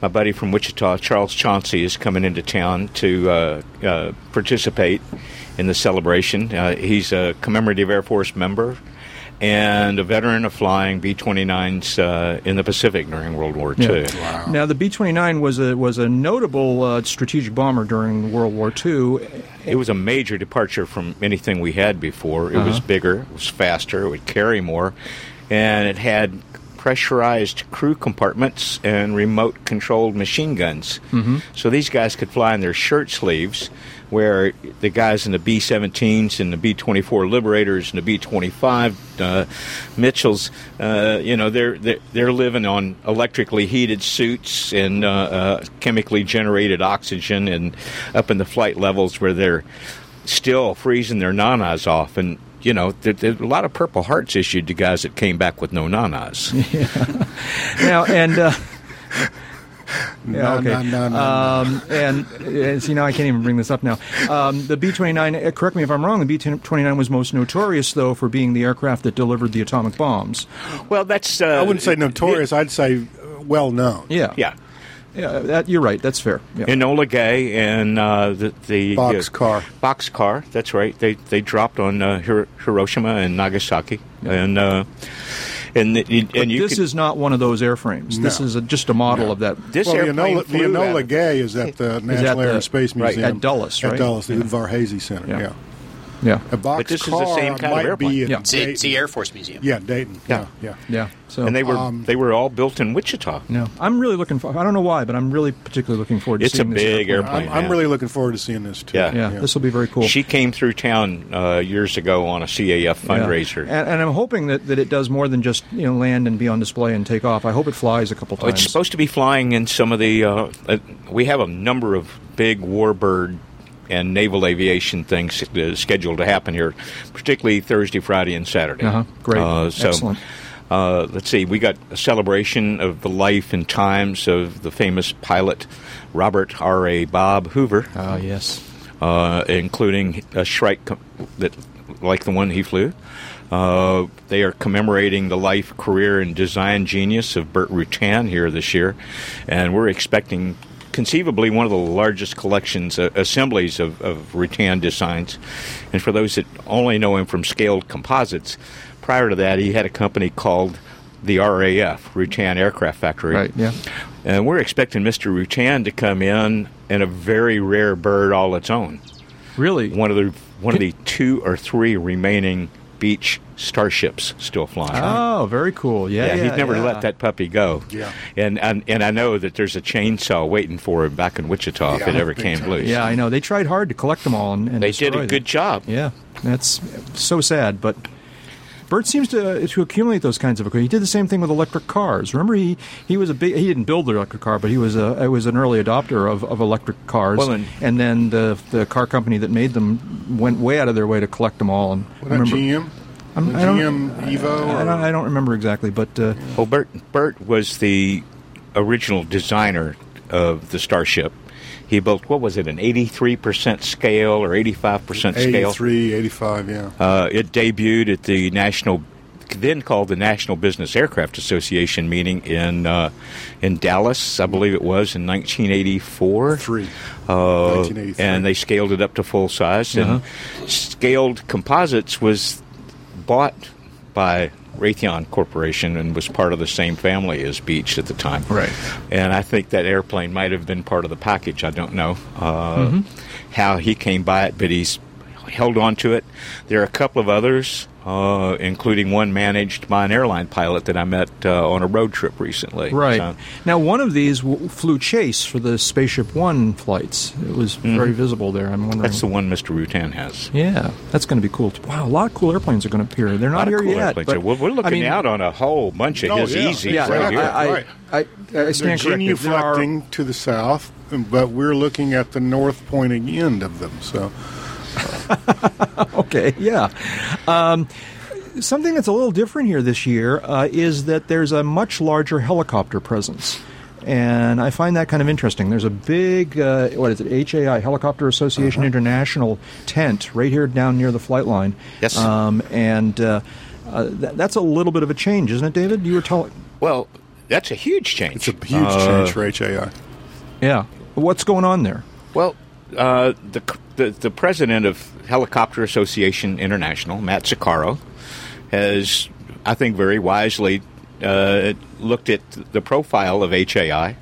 my buddy from Wichita, Charles Chauncey, is coming into town to uh, uh, participate in the celebration. Uh, he's a commemorative Air Force member and a veteran of flying B 29s uh, in the Pacific during World War II. Now, the B 29 was a, was a notable uh, strategic bomber during World War II. It was a major departure from anything we had before. It was Uh-huh. bigger, it was faster, it would carry more, and it had pressurized crew compartments and remote controlled machine guns. Mhm. So these guys could fly in their shirt sleeves, where the guys in the B 17s and the B 24 Liberators and the B 25 uh, Mitchells, uh, you know, they're, they're, they're living on electrically heated suits and uh, uh, chemically generated oxygen and up in the flight levels where they're still freezing their nanas off. And, you know, there, a lot of Purple Hearts issued to guys that came back with no nanas. now and uh, yeah, No, okay. no, no, no, um, and uh, see now I can't even bring this up now. Um, the B twenty nine. Correct me if I'm wrong. The B twenty nine was most notorious though for being the aircraft that delivered the atomic bombs. Well, that's uh, I wouldn't say notorious. I'd say uh, well known. Yeah, yeah. Yeah, that, you're right. That's fair. Yeah. Enola Gay and uh, the, the Bockscar. Bockscar. That's right. They they dropped on uh, Hir- Hiroshima and Nagasaki, and uh, and the, and But you this could, is not one of those airframes. This is a, just a model of that. This well, the airplane Enola, the flew Enola Gay is at the National at Air the- and Space right, Museum at Dulles, right? At Dulles, the Yeah. Udvar-Hazy Center. Yeah. Yeah. Yeah. A box But this is the same kind of airplane. Be in Yeah. It's, the- it's the Air Force Museum. Yeah, Dayton. Yeah. Yeah, yeah. Yeah. So and they were Um, they were all built in Wichita. No, I'm really looking for. I don't know why, but I'm really particularly looking forward to It's a seeing this big airplane. airplane. I'm, I'm really looking forward to seeing this too. Yeah. Yeah, this will be very cool. She came through town uh, years ago on a CAF fundraiser. Yeah. And, and I'm hoping that, that it does more than just you know land and be on display and take off. I hope it flies a couple Oh, times. It's supposed to be flying in some of the. Uh, uh, we have a number of big warbird and naval aviation things uh, scheduled to happen here, particularly Thursday, Friday, and Saturday. Uh-huh. Great. Uh, so, Excellent. Uh, let's see. We got a celebration of the life and times of the famous pilot Robert R. A. Bob Hoover. Ah, yes. Uh, including a Shrike co- that, like the one he flew. Uh, they are commemorating the life, career, and design genius of Burt Rutan here this year, and we're expecting conceivably one of the largest collections, uh, assemblies of, of Rutan designs. And for those that only know him from scaled composites, prior to that, he had a company called the RAF, Rutan Aircraft Factory. Right, yeah. And we're expecting Mr. Rutan to come in in a very rare bird all its own. Really? One of the one of the two or three remaining Beech starships still flying. Oh, very cool. Yeah, yeah. he'd never yeah. let that puppy go. Yeah. And, and and I know that there's a chainsaw waiting for him back in Wichita if it ever came time. loose. Yeah, I know. They tried hard to collect them all, and, and They did a them. good job. Yeah, that's so sad, but. Burt seems to to accumulate those kinds of equipment. He did the same thing with electric cars. Remember, he, he was a big. He didn't build the electric car, but he was a was an early adopter of, of electric cars. Well, and- and then the the car company that made them went way out of their way to collect them all. And What I remember- GM? I'm- I don't- GM Evo? I or- don't, I don't remember exactly, but uh, Well, Burt Burt was the original designer of the Starship. He built what was it, an 83% scale or 85% scale? 83, 85, yeah. Uh, it debuted at the National, then called the National Business Aircraft Association meeting in uh, in Dallas, I believe it was in 1984. Three. Uh, 1983. and they scaled it up to full size. And Scaled Composites was bought by Raytheon Corporation and was part of the same family as Beech at the time. Right. And I think that airplane might have been part of the package. I don't know uh, Mhm. how he came by it, but he's held on to it. There are a couple of others, uh, including one managed by an airline pilot that I met uh, on a road trip recently. Right. So- Now, one of these w- flew chase for the Spaceship One flights. It was very visible there. I'm wondering. Mm-hmm. that's the one Mr. Rutan has. yeah, that's going to be cool. Wow, a lot of cool airplanes are going to appear. They're A not lot of here cool yet. airplanes. but, we're, we're looking I mean, out on a whole bunch of Oh, his yeah. easy Yeah, right here. I, I, Right. I, I, I They're stand corrected. There are- to the south, but we're looking at the north pointing end of them. So okay, yeah. Um, something that's a little different here this year uh, is that there's a much larger helicopter presence. And I find that kind of interesting. There's a big, uh, what is it, HAI, Helicopter Association International tent right here down near the flight line. Yes. Um, and uh, uh, th- that's a little bit of a change, isn't it, David? You were telling. Well, that's a huge change. It's a huge Uh, change for HAI. Yeah. What's going on there? Well, uh, the, the the president of Helicopter Association International, Matt Zuccaro, has, I think, very wisely uh, looked at the profile of HAI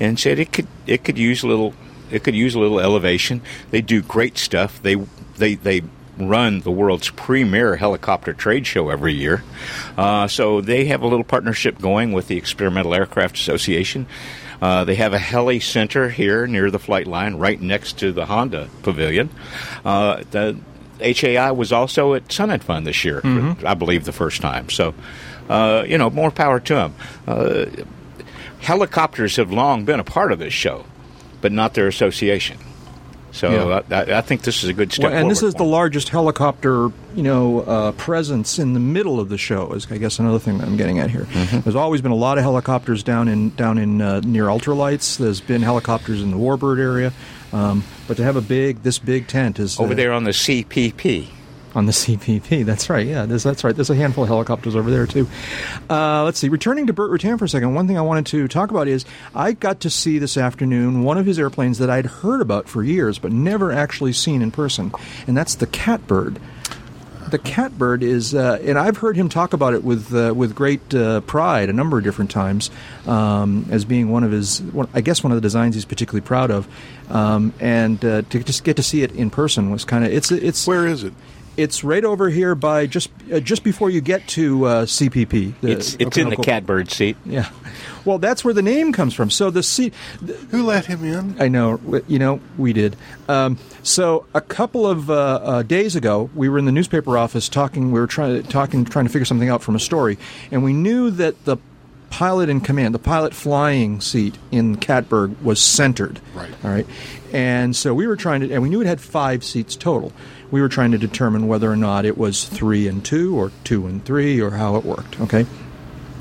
and said it could it could use a little it could use a little elevation. They do great stuff. They they they run the world's premier helicopter trade show every year. Uh, so they have a little partnership going with the Experimental Aircraft Association. Uh, they have a heli center here near the flight line, right next to the Honda Pavilion. Uh, the HAI was also at Sun 'n Fun this year, Mhm. I believe, the first time. So, uh, you know, more power to them. Uh, helicopters have long been a part of this show, but not their association. So Yeah. I, I think this is a good step Well, and this is the largest helicopter, you know, uh, presence in the middle of the show. Is I guess another thing that I'm getting at here. Mm-hmm. There's always been a lot of helicopters down in down in uh, near ultralights. There's been helicopters in the Warbird area, um, but to have a big this big tent is over uh, there on the CPP. On the CPP. That's right. Yeah, that's right. There's a handful of helicopters over there too. Uh, let's see. Returning to Burt Rutan for a second, one thing I wanted to talk about is I got to see this afternoon one of his airplanes that I'd heard about for years but never actually seen in person, and that's the Catbird. The Catbird is, uh, and I've heard him talk about it with uh, with great uh, pride a number of different times um, as being one of his, one, I guess, one of the designs he's particularly proud of. Um, and uh, to just get to see it in person was kind of it's it's where is it? It's right over here by just uh, just before you get to uh, CPP. the- It's it's in the catbird seat. Yeah. Well, that's where the name comes from. So the seat. Who let him in? I know. You know, we did. Um, so a couple of uh, uh, days ago, we were in the newspaper office talking. We were trying talking, trying to figure something out from a story, and we knew that the pilot in command, the pilot flying seat in Catbird, was centered. Right. All right. And so we were trying to, and we knew it had five seats total. We were trying to determine whether or not it was three and two, or two and three, or how it worked. Okay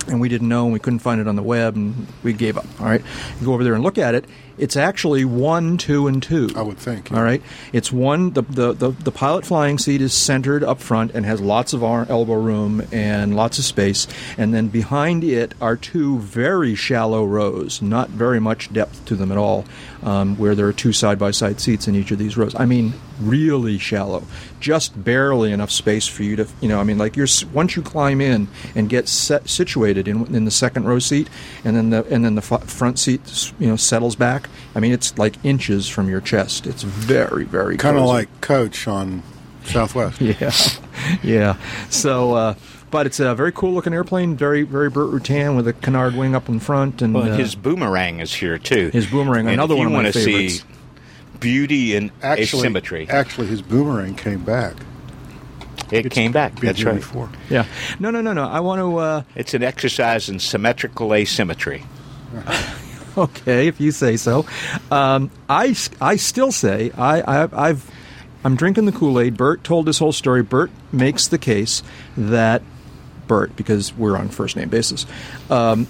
and we didn't know and we couldn't find it on the web and we gave up all right you go over there and look at it it's actually one two and two I would think. all right it's one the, the, the, the pilot flying seat is centered up front and has lots of ar- elbow room and lots of space and then behind it are two very shallow rows not very much depth to them at all um, where there are two side-by-side seats in each of these rows. I mean really shallow. Just barely enough space for you to you know i mean like you're once you climb in and get set, situated in, in the second row seat and then the and then the f- front seat you know settles back i mean it's like inches from your chest. It's very very Kind of like Coach on Southwest. yeah. Yeah. So uh but it's a very cool looking airplane, very very Burt Rutan with a canard wing up in front, and Well, uh, his boomerang is here too. his boomerang, And another if you one of my wanna favorites. See beauty and Actually, asymmetry. Actually, his boomerang came back. It came back. That's right. before. Yeah. No, no, no, no. I want to. Uh, It's an exercise in symmetrical asymmetry. okay, if you say so. Um, I, s- I still say I, I I've I'm drinking the Kool Aid. Burt told this whole story. Burt makes the case that Burt, because we're on first name basis, um,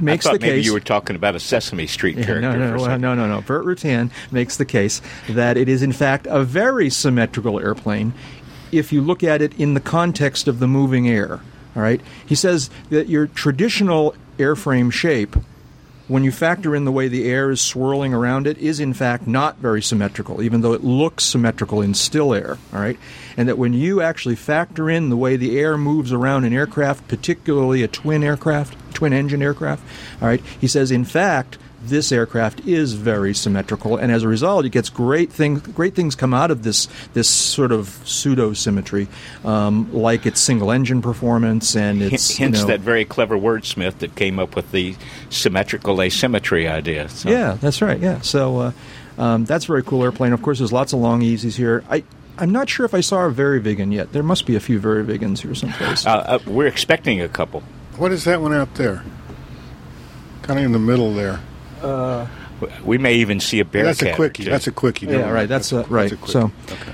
makes I thought the maybe case. you were talking about a Sesame Street Yeah, character. no, for no, a well, second. no, no, no. Burt Rutan makes the case that it is in fact a very symmetrical airplane if you look at it in the context of the moving air. All right, he says that your traditional airframe shape, when you factor in the way the air is swirling around it, is in fact not very symmetrical, even though it looks symmetrical in still air. All right, and that when you actually factor in the way the air moves around an aircraft, particularly a twin aircraft, twin engine aircraft, all right, he says in fact this aircraft is very symmetrical, and as a result, it gets great things. Great things come out of this this sort of pseudo symmetry, um, like its single engine performance and its you Hence know- that very clever wordsmith that came up with the symmetrical asymmetry idea. So. Yeah, that's right. Yeah, so uh, um, that's a very cool airplane. Of course, there's lots of Long-EZs here. I. I'm not sure if I saw a VariViggen yet. There must be a few VariViggens here someplace. Uh, uh, we're expecting a couple. What is that one out there? Kind of in the middle there. Uh, We may even see a bear That's a cat or quickie. two. That's a quickie. yeah, right. mind. That's, uh, a- right. a so okay.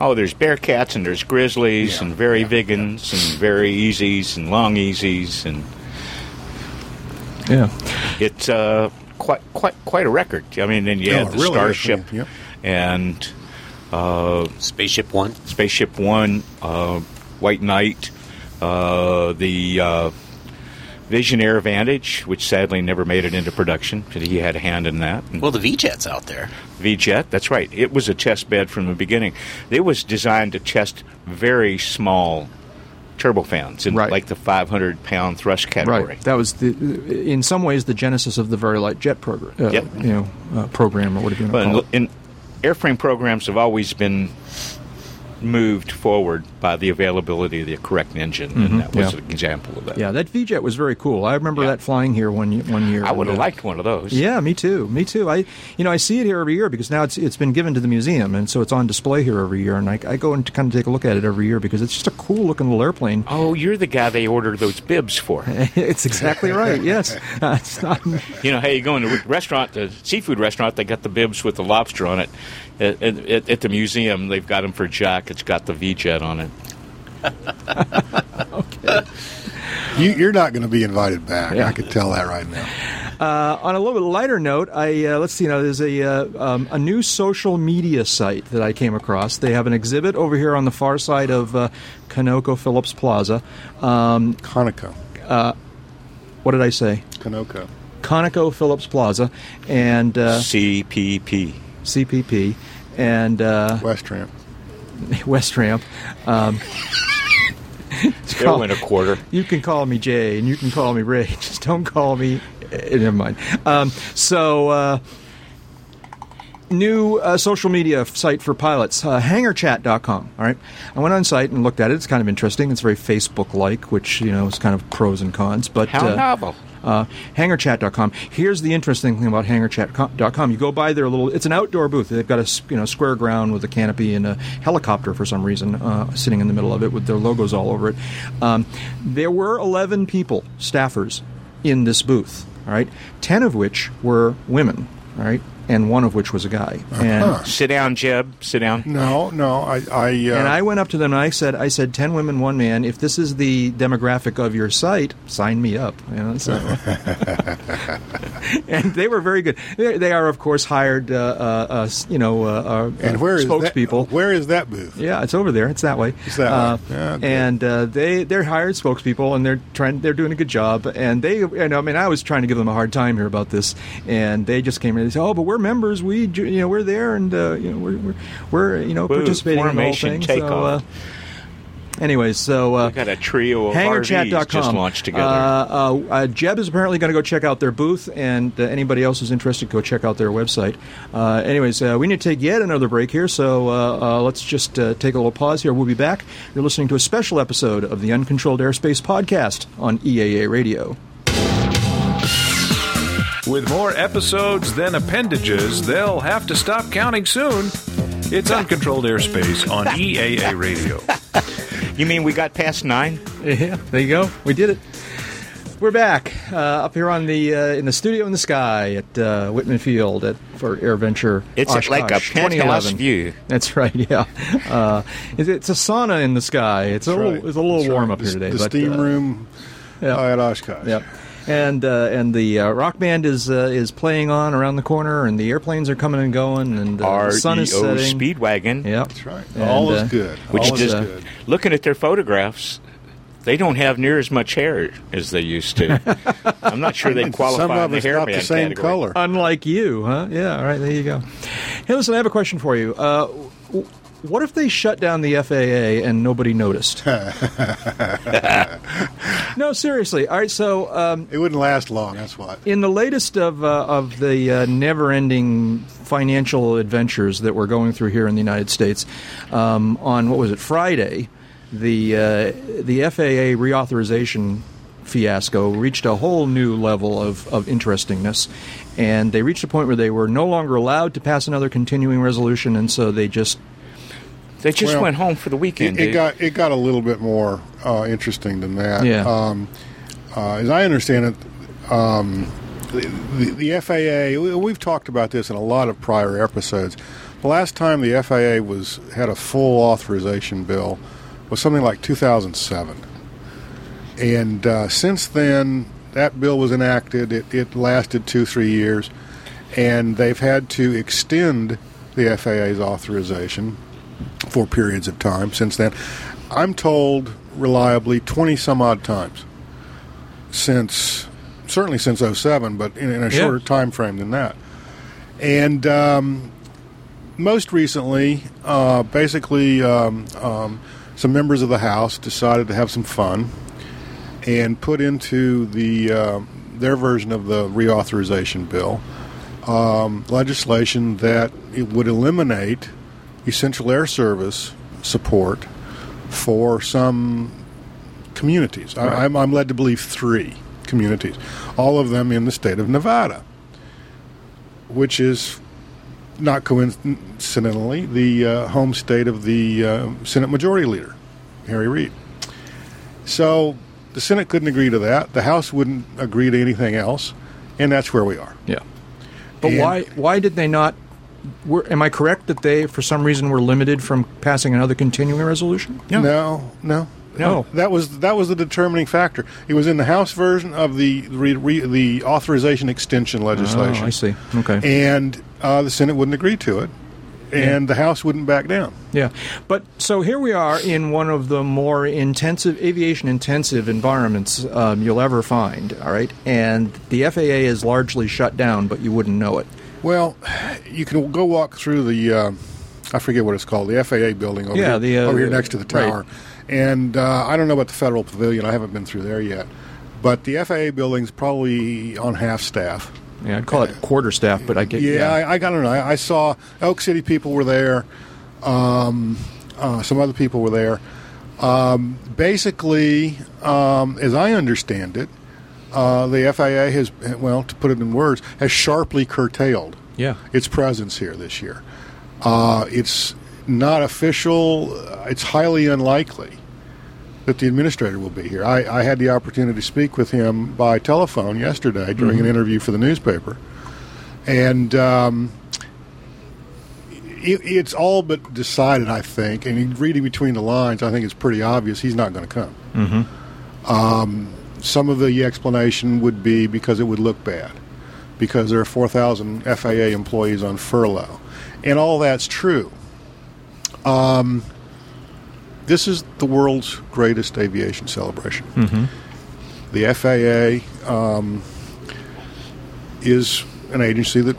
Oh, there's Bearcats and there's Grizzlies Yeah, and very yeah, Vigans and VariEzes and Long-EZs and yeah, it's uh, quite quite quite a record. I mean, then you Oh, have the really Starship yeah, yep. and uh, Spaceship One. Spaceship One, uh, White Knight, uh, the uh, Visionaire Vantage, which sadly never made it into production, but he had a hand in that. And Well, the V-Jet's out there. V-Jet, that's right. It was a test bed from the beginning. It was designed to test very small turbofans in like the 500 pound thrust category. Right. That was the, in some ways, the genesis of the very light jet program. Uh, Yep. You know, uh, program or whatever you But want to call it. in airframe programs have always been moved forward by the availability of the correct engine, Mhm, and that was yeah. an example of that. Yeah, that V-Jet was very cool. I remember that flying here one one year. I would have uh, liked one of those. Yeah, me too. Me too. I, you know, I see it here every year because now it's it's been given to the museum, and so it's on display here every year. And I, I go and kind of take a look at it every year because it's just a cool looking little airplane. Oh, you're the guy they ordered those bibs for. it's exactly right. Yes, it's not. You know, hey, you go in the restaurant, the seafood restaurant, they got the bibs with the lobster on it. At, at, at the museum, they've got them for Jack. It's got the V-Jet on it. You, you're not going to be invited back. Yeah. I can tell that right now. Uh, on a little bit lighter note, I uh, let's see. Now there's a uh, um, a new social media site that I came across. They have an exhibit over here on the far side of uh, Conoco Phillips Plaza. Um, Conoco. Uh, what did I say? Conoco. Conoco Phillips Plaza and uh, CPP. CPP and uh, West Ramp. West Ramp. Um, Still in a quarter. You can call me Jay, and you can call me Ray. Just don't call me. eh, never mind. Um, so. Uh, New uh, social media site for pilots, uh, hangarchat.com. All right. I went on site and looked at it. It's kind of interesting. It's very Facebook like, which, you know, is kind of pros and cons. But How uh, novel. Uh, hangarchat.com. Here's the interesting thing about hangarchat.com. You go by their little, it's an outdoor booth. They've got a you know square ground with a canopy and a helicopter for some reason uh, sitting in the middle of it with their logos all over it. Um, there were 11 people, staffers, in this booth. All right, 10 of which were women. All right, and one of which was a guy. And Uh-huh. Sit down, Jeb. Sit down. No, no. I, I, uh, and I went up to them and I said, I said, 10 women, one man. If this is the demographic of your site, sign me up. You know, so. and they were very good. They, they are, of course, hired, uh, uh, uh, you know, uh, uh, and where is that? spokespeople. Where is that booth? Yeah, it's over there. It's that way. It's that uh, way. Yeah, and uh, they they're hired spokespeople, and they're trying. They're doing a good job. And they, you know, I mean, I was trying to give them a hard time here about this, and they just came in and said, "Oh, but we're members. We you know we're there, and uh, you know, we're, we're, we're you know Woo, participating in the whole thing." So, takeoff. uh, anyways, so uh, We got a trio of RVs hangarchat.com. just launched together. Uh, uh, uh, Jeb is apparently going to go check out their booth, and uh, anybody else who's interested, go check out their website. Uh, anyways, uh, we need to take yet another break here, so uh, uh, let's just uh, take a little pause here. We'll be back. You're listening to a special episode of the Uncontrolled Airspace podcast on EAA Radio. With more episodes than appendages, they'll have to stop counting soon. It's Uncontrolled Airspace on EAA Radio. You mean we got past nine? Yeah, there you go. We did it. We're back uh, up here on the uh, in the studio in the sky at uh, Wittman Field at for AirVenture. It's Oshkosh, like a penthouse 2011. view. That's right. Yeah, uh, it's, it's a sauna in the sky. It's a That's little right. it's a little That's warm right. up here today. The but, steam uh, room yeah. at Oshkosh. Yep. And uh, and the uh, rock band is uh, is playing on around the corner, and the airplanes are coming and going, and uh, the sun is REO setting. Speedwagon. Yep. That's right. And, All is uh, good. Which All is just good. looking at their photographs, they don't have near as much hair as they used to. I'm not sure they qualify Some in of the us hair got band the same category. color. Unlike you, huh? Yeah. All right. There you go. Hey, listen. I have a question for you. What if they shut down the FAA and nobody noticed? no, seriously. All right. So um, it wouldn't last long. That's what. in the latest of uh, of the uh, never-ending financial adventures that we're going through here in the United States, um, on what was it Friday, the uh, the FAA reauthorization fiasco reached a whole new level of, of interestingness, and they reached a point where they were no longer allowed to pass another continuing resolution, and so they just They just Well, went home for the weekend. It, it dude. got it got a little bit more uh, interesting than that. Yeah. Um, uh, as I understand it, um, the, the, the FAA. we- We've talked about this in a lot of prior episodes. The last time the FAA was had a full authorization bill was something like 2007, and uh, since then that bill was enacted. It, it lasted two three years, and they've had to extend the FAA's authorization for periods of time since then. I'm told reliably 20 some odd times since certainly since 07, but in, in a Yeah. shorter time frame than that. And um, most recently, uh, basically, um, um, some members of the House decided to have some fun and put into the uh, their version of the reauthorization bill um, legislation that it would eliminate essential air service support for some communities. I, I'm, I'm led to believe three communities, all of them in the state of Nevada, which is not coincidentally the uh, home state of the uh, Senate Majority Leader, Harry Reid. So the Senate couldn't agree to that. The House wouldn't agree to anything else, and that's where we are. Yeah. But And- why why did they not? Were, am I correct that they, for some reason, were limited from passing another continuing resolution? No, no, no. No. That was that was the determining factor. It was in the House version of the re, re, the authorization extension legislation. Oh, I see. Okay. And uh, the Senate wouldn't agree to it, and the House wouldn't back down. Yeah, but so here we are in one of the more intensive aviation intensive environments um, you'll ever find. All right, and the FAA is largely shut down, but you wouldn't know it. Well, you can go walk through the uh, I forget what it's called, the FAA building over Yeah, here, the, uh, over here next to the right. tower. And uh, I don't know about the Federal Pavilion. I haven't been through there yet. But the FAA building's probably on half staff. Yeah, I'd call it quarter staff, but I get Yeah, I, I don't know. I, I saw Elk City people were there. Um, uh, some other people were there. Um, basically, um, as I understand it, uh, the FAA has, well, to put it in words, has sharply curtailed Yeah. its presence here this year. Uh, it's not official. It's highly unlikely that the administrator will be here. I, I had the opportunity to speak with him by telephone yesterday during Mhm. an interview for the newspaper, and um, it, it's all but decided. I think, and reading between the lines, I think it's pretty obvious he's not going to come. Mm-hmm. Um, some of the explanation would be because it would look bad, because there are 4,000 FAA employees on furlough. And all that's true. Um, this is the world's greatest aviation celebration. Mm-hmm. The FAA um, is an agency that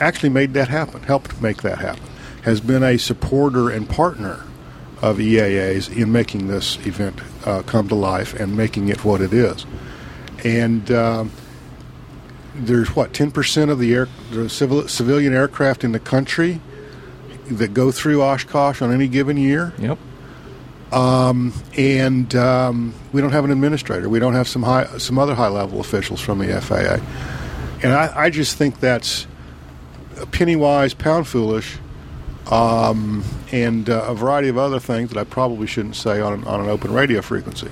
actually made that happen, helped make that happen, has been a supporter and partner of EAAs in making this event uh, come to life and making it what it is. And um, there's what 10% of the, air, the civil, civilian aircraft in the country that go through Oshkosh on any given year. Yep. Um, and um, we don't have an administrator. We don't have some high, some other high level officials from the FAA. And I, I just think that's penny wise, pound foolish, um, and uh, a variety of other things that I probably shouldn't say on an, on an open radio frequency.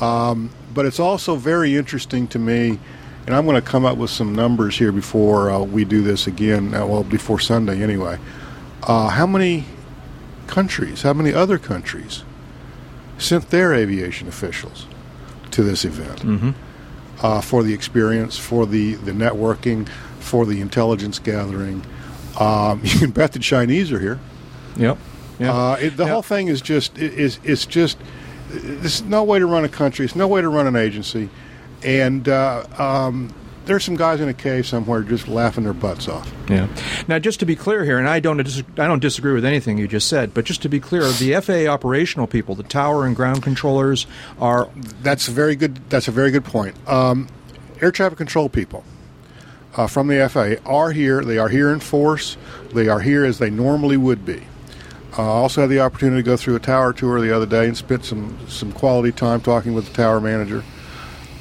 Um, but it's also very interesting to me, and I'm going to come up with some numbers here before uh, we do this again. Uh, well, before Sunday anyway. Uh, how many countries? How many other countries sent their aviation officials to this event? Mm-hmm. uh, for the experience, for the, the networking, for the intelligence gathering. Um, you can bet the Chinese are here. Yep. Yeah. Uh, it, the whole thing is just i- is it's just there's no way to run a country. It's no way to run an agency, and uh, um, there's some guys in a cave somewhere just laughing their butts off. Yeah. Now, just to be clear here, and I don't dis- I don't disagree with anything you just said, but just to be clear, the FAA operational people, the tower and ground controllers, are That's a very good. That's a very good point. Um, air traffic control people uh, from the FAA are here. They are here in force. They are here as they normally would be. I uh, also had the opportunity to go through a tower tour the other day and spent some some quality time talking with the tower manager.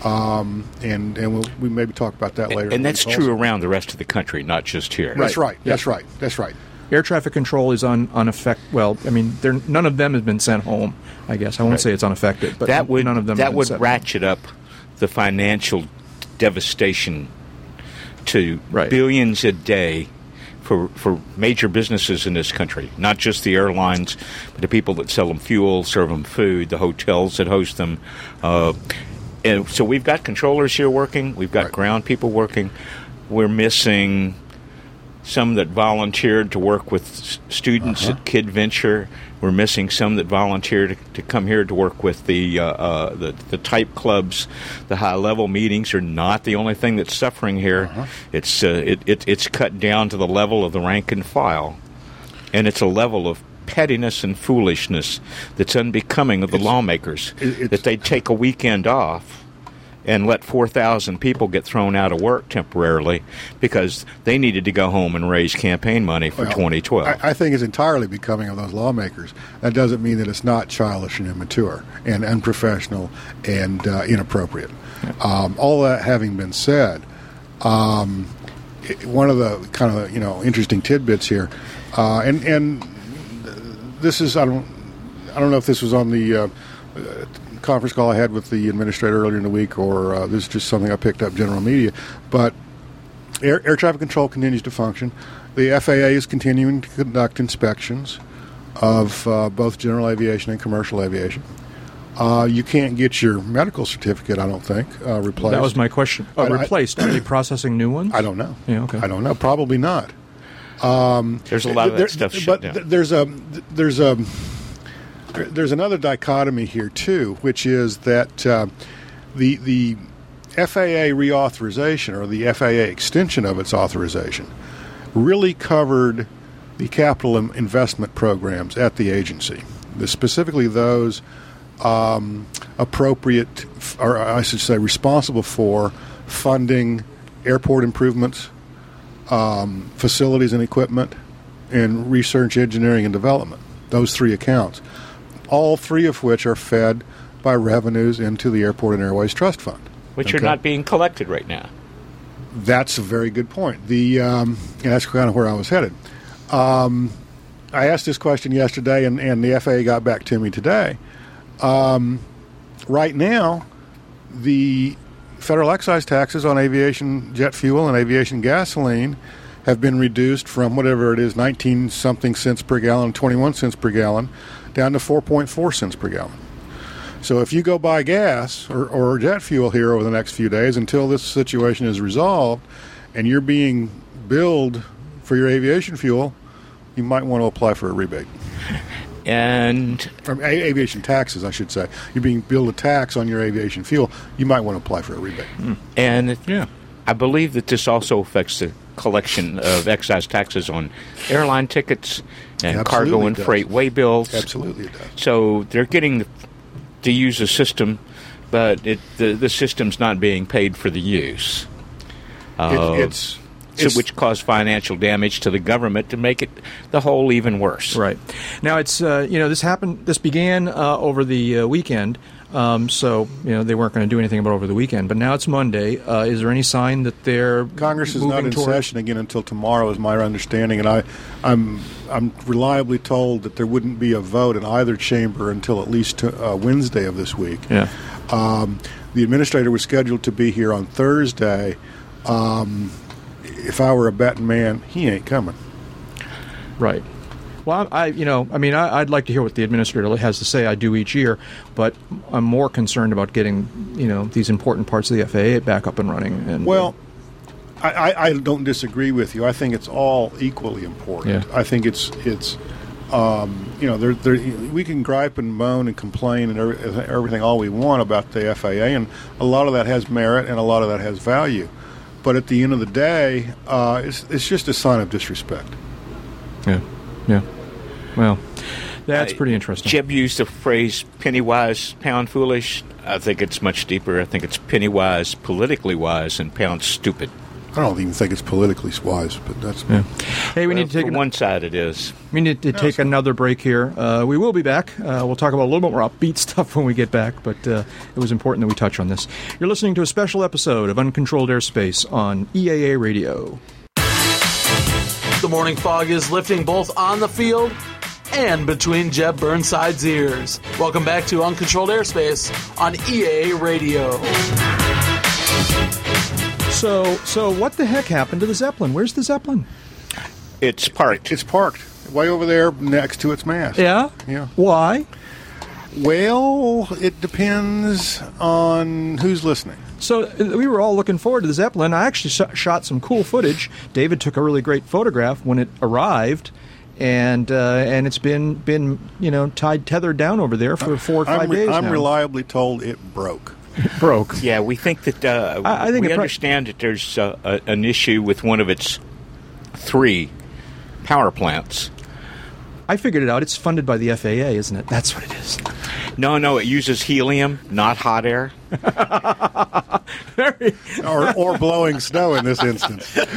Um, and and we'll, we maybe talk about that later. And that's Also. true around the rest of the country, not just here. That's right. That's right. That's right. air traffic control is on un, unaffect. Well, I mean, they're, none of them have been sent home. I guess I won't Right. say it's unaffected, but that would none of them. have that been would sent home. ratchet up the financial devastation to billions a day for for major businesses in this country, not just the airlines, but the people that sell them fuel, serve them food, the hotels that host them. Uh, and so we've got controllers here working, we've got ground people working. We're missing some that volunteered to work with students Uh-huh. at Kid Venture. We're missing some that volunteered to, to come here to work with the, uh, uh, the the type clubs. The high level meetings are not the only thing that's suffering here. Uh-huh. It's uh, it, it it's cut down to the level of the rank and file, and it's a level of pettiness and foolishness that's unbecoming of the lawmakers. that they take a weekend off and let 4,000 people get thrown out of work temporarily because they needed to go home and raise campaign money for Well, 2012. I, I think it's entirely becoming of those lawmakers. That doesn't mean that it's not childish and immature and unprofessional and uh, inappropriate. Um, all that having been said, um, one of the kind of you know interesting tidbits here, uh, and and this is I don't I don't know if this was on the uh, uh, conference call I had with the administrator earlier in the week or uh, this is just something I picked up general media, but air, air traffic control continues to function. The FAA is continuing to conduct inspections of uh, both general aviation and commercial aviation. Uh, you can't get your medical certificate, I don't think, uh, replaced. That was my question. Oh, I- I- replaced. Are they processing new ones? I don't know. Yeah, okay. I don't know. Probably not. Um, There's a lot of that there- stuff shut But down. th- there's a there's a there- there's another dichotomy here too, which is that uh, the the FAA reauthorization or the FAA extension of its authorization really covered the capital investment programs at the agency, the, specifically those um, appropriate, or I should say, responsible for funding airport improvements, um, facilities and equipment, and research, engineering, and development. Those three accounts, all three of which are fed by revenues into the Airport and Airways Trust Fund, which are not being collected right now. That's a very good point. The um, that's kind of where I was headed. Um, I asked this question yesterday, and, and the FAA got back to me today. Um, right now, the federal excise taxes on aviation jet fuel and aviation gasoline have been reduced from whatever it is, 19 something cents per gallon, 21 cents per gallon, down to 4.4 cents per gallon. So if you go buy gas or, or jet fuel here over the next few days until this situation is resolved and you're being billed for your aviation fuel, you might want to apply for a rebate. And from a- aviation taxes, I should say. You're being billed a tax on your aviation fuel. You might want to apply for a rebate. Hmm. And yeah. I believe that this also affects the collection of excise taxes on airline tickets and Absolutely cargo and does. freight way bills. Absolutely it does. So they're getting the, to use the system, but it, the, the system's not being paid for the use. Uh, it's- so which caused financial damage to the government to make it the whole even worse. Right. Now it's uh, you know this happened. This began uh, over the uh, weekend. Um, so you know they weren't going to do anything about it over the weekend, but now it's Monday. Uh, is there any sign that they're Congress is not in toward- session again until tomorrow, is my understanding, and I, I'm I'm reliably told that there wouldn't be a vote in either chamber until at least uh, Wednesday of this week. Yeah. Um, the administrator was scheduled to be here on Thursday. Um, if I were a betting man, he ain't coming. Right. Well, I, you know, I mean, I, I'd like to hear what the administrator has to say. I do each year, but I'm more concerned about getting you know these important parts of the FAA back up and running. And Well, I, I, I don't disagree with you. I think it's all equally important. Yeah. I think it's it's um, you know there, there we can gripe and moan and complain and every- everything all we want about the FAA, and a lot of that has merit and a lot of that has value. But at the end of the day, uh, it's it's just a sign of disrespect. yeah, yeah. Well, that's pretty interesting. Jeb used the phrase penny wise, pound foolish. I think it's much deeper. I think it's penny wise, politically wise, and pound stupid. I don't even think it's politically wise, but that's Yeah. Hey, we Well, need to take an- one side. It is. We need to take another break here. Uh, we will be back. Uh, we'll talk about a little bit more upbeat stuff when we get back, but uh, it was important that we touch on this. You're listening to a special episode of Uncontrolled Airspace on EAA Radio. The morning fog is lifting both on the field and between Jeb Burnside's ears. Welcome back to Uncontrolled Airspace on EAA Radio. So, so what the heck happened to the Zeppelin? Where's the Zeppelin? It's parked. It's parked way over there next to its mast. Yeah. Yeah. Why? Well, it depends on who's listening. So uh, we were all looking forward to the Zeppelin. I actually sh- shot some cool footage. David took a really great photograph when it arrived, and uh, and it's been been you know tied tethered down over there for four or 5 I'm, re- days I'm now. reliably told it broke. broke. Yeah, we think that uh, I- I think we it pro- understand that there's uh, a, an issue with one of its three power plants. I figured it out. It's funded by the FAA, isn't it? That's what it is. No, no, it uses helium, not hot air. or, or blowing snow in this instance.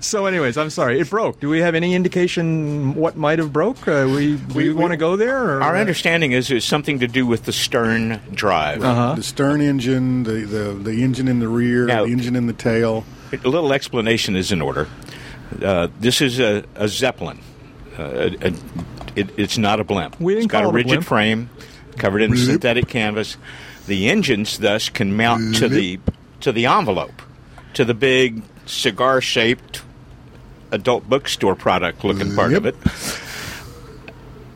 So, anyways, I'm sorry, it broke. Do we have any indication what might have broke? Uh, we we, want to go there? Or? Our understanding is it's something to do with the stern drive. Uh-huh. The stern engine, the, the, the engine in the rear, Now- the engine in the tail. A little explanation is in order. Uh, this is a, a Zeppelin. Uh, a- a- it, it's not a blimp. We didn't it's got call a it a rigid blimp. frame covered in Blimp. synthetic canvas. The engines, thus, can mount to the to the envelope, to the big cigar-shaped adult bookstore product looking part of it,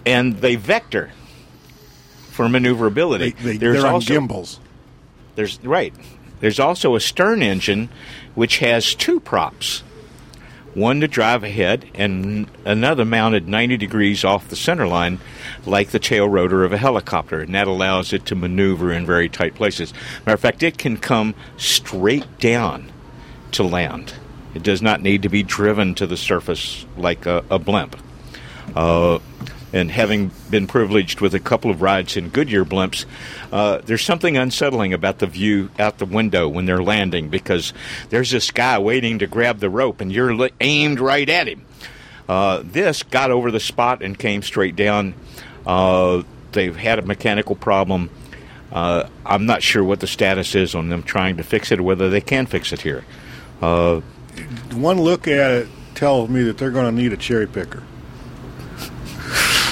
and they vector for maneuverability. They, There's they're on also gimbals. there's right. There's also a stern engine which has two props. One to drive ahead and another mounted 90 degrees off the center line like the tail rotor of a helicopter and that allows it to maneuver in very tight places. Matter of fact, it can come straight down to land. It does not need to be driven to the surface like a, a blimp. Uh, and having been privileged with a couple of rides in Goodyear blimps, uh, there's something unsettling about the view out the window when they're landing because there's this guy waiting to grab the rope and you're li- aimed right at him. Uh, this got over the spot and came straight down. Uh, they've had a mechanical problem. Uh, I'm not sure what the status is on them trying to fix it or whether they can fix it here. Uh, One look at it tells me that they're going to need a cherry picker.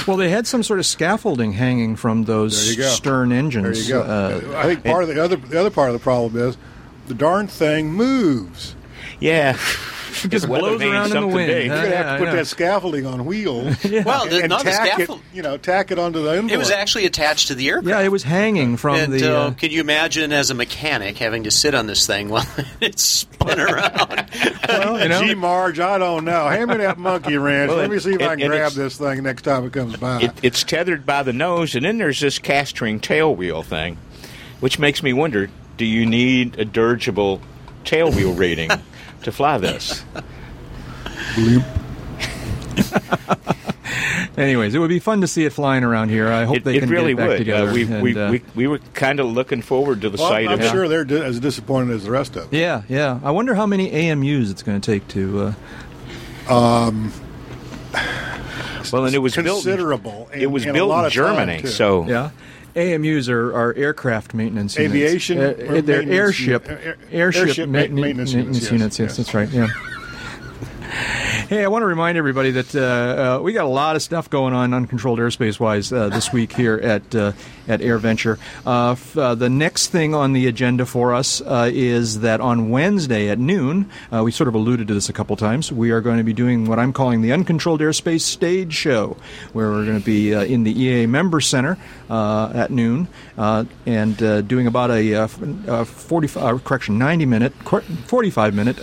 Well, they had some sort of scaffolding hanging from those There you go. stern engines. There you go. Uh, I think part of the other the other part of the problem is the darn thing moves. Yeah. It just blows around in the wind. You're gonna have to put that scaffolding on wheels. Well, and, the- and no, the tack scaffold- it, you know, tack it onto the envelope. It was actually attached to the aircraft. Yeah, it was hanging from and the. uh, Uh, could you imagine as a mechanic having to sit on this thing while it spun around? well, you know, Gee, Marge, I don't know. Hand me that monkey wrench. Well, Let me see if I can grab this thing next time it comes by. It, it's tethered by the nose, and then there's this castering tail wheel thing, which makes me wonder: Do you need a dirigible tail wheel rating to fly this? anyways, it would be fun to see it flying around here. I hope It, they it can really get it back would. together. Uh, we, and, we, uh, we, we were kind of looking forward to the well, sight I'm of it. sure they're di- as disappointed as the rest of them. yeah, yeah. I wonder how many AMUs it's going to take to. Uh, Um, Well, and it was built. considerable. It was and a built lot in of Germany, so yeah. AMUs are, are aircraft maintenance units. Aviation Uh, they're maintenance airship air- airship, airship ma- ma- maintenance units, units. yes, Yes, that's right. Yeah. Hey, I want to remind everybody that uh, uh, we got a lot of stuff going on uncontrolled airspace wise uh, this week here at uh, at AirVenture. Uh, f- uh, the next thing on the agenda for us uh, is that on Wednesday at noon, we sort of alluded to this a couple times. We are going to be doing what I'm calling the Uncontrolled Airspace Stage Show, where we're going to be in the EAA Member Center at noon and doing about a, uh, 40 uh, correction 90 minute, qu- 45 minute.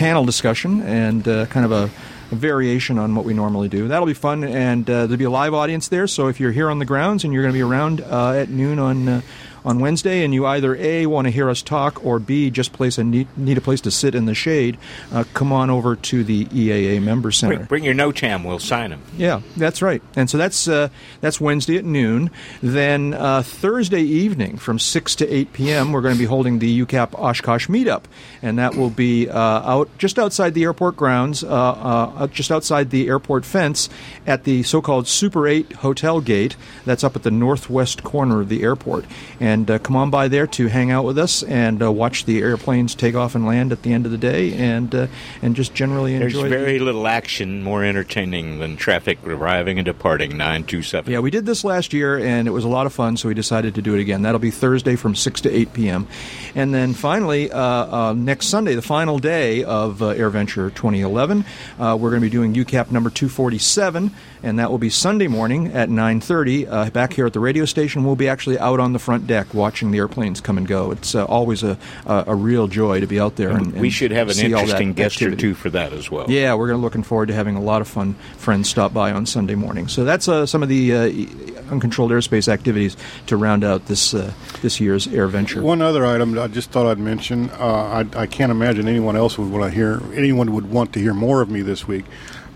Panel discussion and uh, kind of a, a variation on what we normally do. That'll be fun, and uh, there'll be a live audience there. So if you're here on the grounds and you're going to be around uh, at noon on uh, on Wednesday, and you either a want to hear us talk or b just place a need, need a place to sit in the shade, uh, come on over to the EAA Member Center. bring, bring your NOTAM. We'll sign them. Yeah, that's right. And so that's uh, that's Wednesday at noon. Then uh, Thursday evening from six to eight p.m. we're going to be holding the UCAP Oshkosh meetup, and that will be uh, out just outside the airport grounds, uh, uh, just outside the airport fence at the so-called Super Eight Hotel Gate. That's up at the northwest corner of the airport. And and uh, come on by there to hang out with us and uh, watch the airplanes take off and land at the end of the day, and uh, and just generally There's enjoy. the- very little action more entertaining than traffic arriving and departing 927. Yeah, we did this last year, and it was a lot of fun, so we decided to do it again. That'll be Thursday from 6 to 8 p.m. And then finally, uh, uh, next Sunday, the final day of uh, AirVenture 2011, uh, we're going to be doing UCAP number 247, and that will be Sunday morning at 9.30. Uh, back here at the radio station, we'll be actually out on the front deck watching the airplanes come and go. It's uh, always a, a, a real joy to be out there. And, we should have an see all that interesting guest activity. or two for that as well. Yeah, we're gonna looking forward to having a lot of fun friends stop by on Sunday morning. So that's uh, some of the uh, uncontrolled airspace activities to round out this uh, this year's AirVenture. One other item I just thought I'd mention. Uh, I, I can't imagine anyone else would want to hear. Anyone would want to hear more of me this week,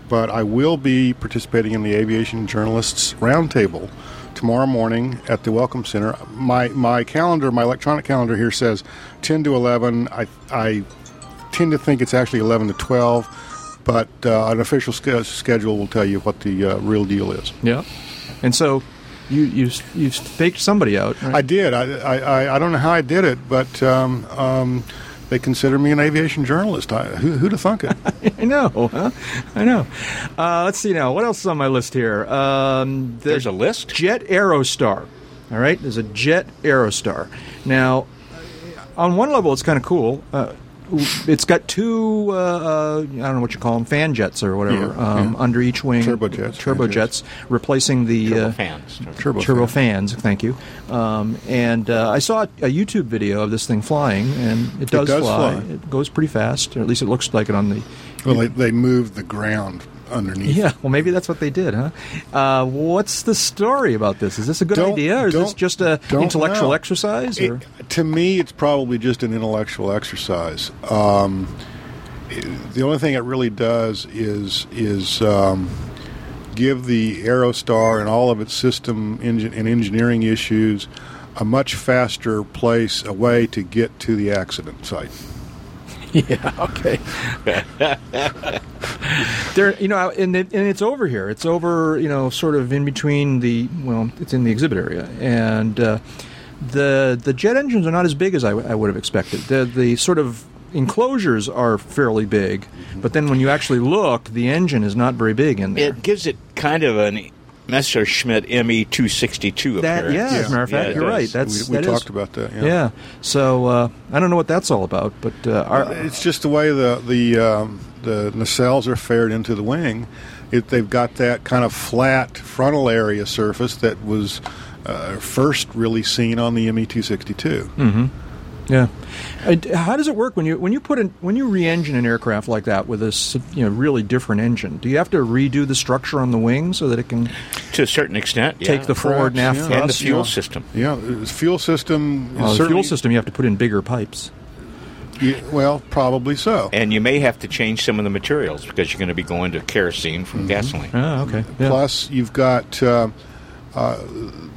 but I will be participating in the Aviation Journalists Roundtable tomorrow morning at the Welcome Center. My my calendar, my electronic calendar here says ten to eleven. I I tend to think it's actually eleven to twelve, but uh, an official sch- schedule will tell you what the uh, real deal is. Yeah, and so you you you faked somebody out. Right? I did. I, I, I- I don't know how I did it, but um, um, they consider me an aviation journalist. I, who, who'd have thunk it? I know. Huh? I know. Uh, let's see now. What else is on my list here? Um, the There's a list? Jet Aerostar. All right. There's a Jet Aerostar. Now, on one level, it's kind of cool. Uh, it's got two, uh, uh, I don't know what you call them, fan jets or whatever, Yeah, um, yeah. under each wing. Turbojets, Turbojets, replacing the Turbo uh, fans. Turbo turbo fans. Thank you. Um, and uh, I saw a YouTube video of this thing flying, and it does, does fly. fly. It goes pretty fast, or at least it looks like it on the. Well, they, they moved the ground underneath. Yeah, well, maybe that's what they did, huh? Uh, what's the story about this? Is this a good Don't- idea, or is this just a don't intellectual know. exercise? Or? It- to me, it's probably just an intellectual exercise. Um, it- the only thing it really does is is um, give the Aerostar and all of its system engine and engineering issues a much faster place, a way to get to the accident site. yeah, okay. there, you know, and, it, and it's over here. It's over, you know, sort of in between the. Well, it's in the exhibit area, and uh, the the jet engines are not as big as I, w- I would have expected. The the sort of enclosures are fairly big, but then when you actually look, the engine is not very big in there. It gives it kind of an Messerschmitt ME 262 That appearance. yeah, as a matter of fact, it you're does. right. That's we we that is- talked about that. Yeah. Yeah. So uh, I don't know what that's all about, but uh, our, it's just the way the the um, the nacelles are faired into the wing. It, they've got that kind of flat frontal area surface that was uh, first really seen on the ME two sixty two. hmm Yeah. Uh, how does it work when you when you put in when you re-engine an aircraft like that with a s- you know really different engine? Do you have to redo the structure on the wing so that it can To a certain extent, yeah. take the forward and aft yeah. thrust? and the fuel Yeah. system. Yeah, the fuel system. is Oh, the fuel system you have to put in bigger pipes. yeah, well, probably so. And you may have to change some of the materials because you're going to be going to kerosene from gasoline. Oh, okay. Yeah. Plus, you've got uh, uh,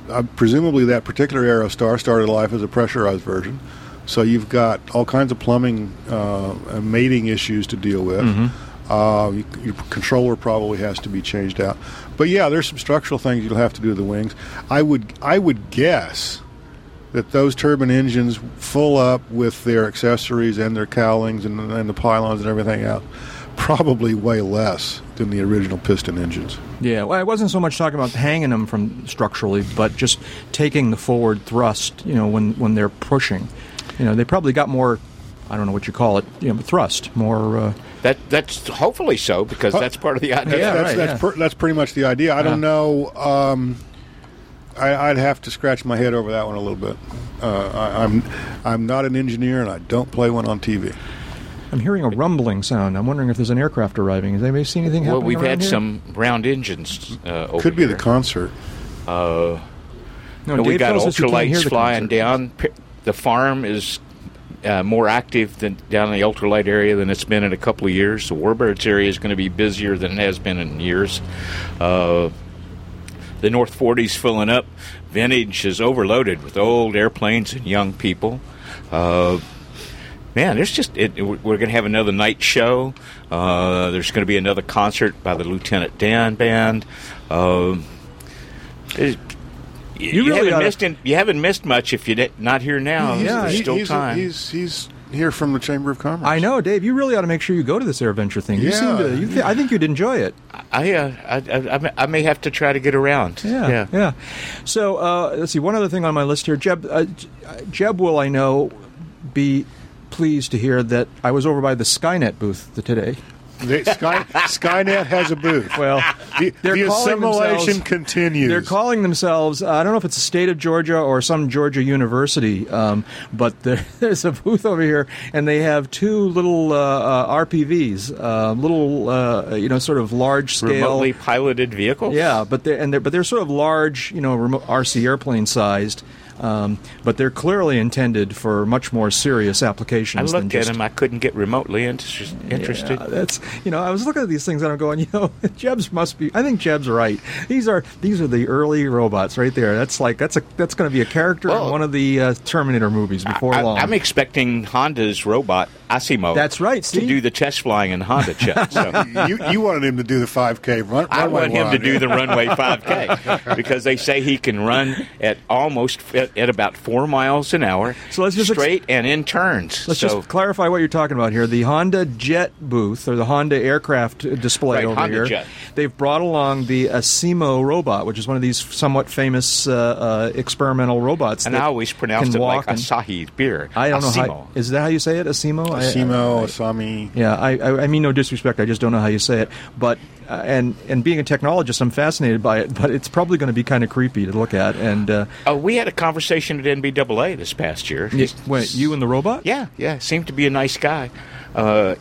uh, presumably that particular Aerostar started life as a pressurized version, so you've got all kinds of plumbing uh, and mating issues to deal with. Uh, you, your controller probably has to be changed out, but yeah, there's some structural things you'll have to do to the wings. I would I would guess that those turbine engines full up with their accessories and their cowlings and, and the pylons and everything else probably weigh less than the original piston engines. Yeah, well, I wasn't so much talking about hanging them from structurally, but just taking the forward thrust. You know, when when they're pushing, you know, they probably got more. I don't know what you call it. You know, thrust more. Uh, That that's hopefully so because that's part of the idea. Yeah, that's, right, that's, yeah. per, that's pretty much the idea. I don't know. Um, I, I'd have to scratch my head over that one a little bit. Uh, I, I'm I'm not an engineer, and I don't play one on TV. I'm hearing a rumbling sound. I'm wondering if there's an aircraft arriving. Has anybody seen anything Well, we've had here? some round engines. Uh, over Could be here. the concert. Uh, No, and we Dave got tells us you can't ultralights flying concert. down. The farm is uh, more active than down in the ultralight area than it's been in a couple of years. The Warbirds area is going to be busier than it has been in years. Uh, the North 40's filling up. Vintage is overloaded with old airplanes and young people. Uh, man, there's just it, we're going to have another night show. Uh, there's going to be another concert by the Lieutenant Dan Band. Um, it- You, really haven't missed in, you haven't missed much if you're not here now. Yeah, There's he- still he's, time. he's he's here from the Chamber of Commerce. I know, Dave. You really ought to make sure you go to this AirVenture thing. You seem Yeah. to. You th- I think you'd enjoy it. I, uh, I, I, I may- have to try to get around. Yeah, yeah. So uh, let's see. One other thing on my list here, Jeb. Uh, uh, Jeb will, I know, be pleased to hear that I was over by the Skynet booth today. They, Sky, Skynet has a booth. Well, the, the assimilation continues. They're calling themselves, uh, I don't know if it's the state of Georgia or some Georgia university, um, but there, there's a booth over here, and they have two little uh, uh, RPVs, uh, little, uh, you know, sort of large scale. Remotely piloted vehicles. Yeah, but they're, and they're, but they're sort of large, you know, remote RC airplane sized. Um, but they're clearly intended for much more serious I applications. than looked at him. I couldn't get remotely inter- interested. yeah, that's you know I was looking at these things and I'm going you know Jeb's must be I think Jeb's right these are these are the early robots right there that's like that's a that's going to be a character in one of the uh, Terminator movies before I, long I'm expecting Honda's robot Asimo. That's right, Steve. To do the test flying in Honda jet. So. you, you wanted him to do the 5K run. I runway want him to do the runway 5K because they say he can run at almost at, at about four miles an hour, So let's just ex- straight and in turns. Let's so, just clarify what you're talking about here. The Honda Jet booth or the Honda aircraft uh, display Right, over Honda here. Jet. They've brought along the Asimo robot, which is one of these somewhat famous uh, uh, experimental robots. and that I always pronounce it like and- Asahi beer. I don't know Asimo. how. Is that how you say it? Asimo. I- Asimo, Asami. yeah, I, I, I mean no disrespect. I just don't know how you say it. But uh, and and being a technologist, I'm fascinated by it. But it's probably going to be kind of creepy to look at. And uh, Oh, we had a conversation at NBAA this past year. y- wait, you and the robot? Yeah, yeah, seemed to be a nice guy. Uh,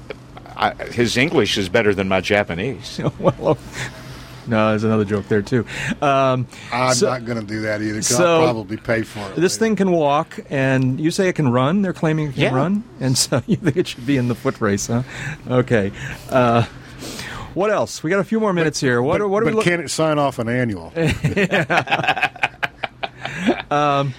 I, his English is better than my Japanese. well, no, there's another joke there too. Um, I'm so- not going to do that either. 'cause so- I'll probably pay for it. This thing can walk, and you say it can run. They're claiming it can Yeah. run, and so you think it should be in the foot race, huh? Okay. Uh, what else? We got a few more minutes here. What, but, are- what are but we? look- can it sign off an annual? um,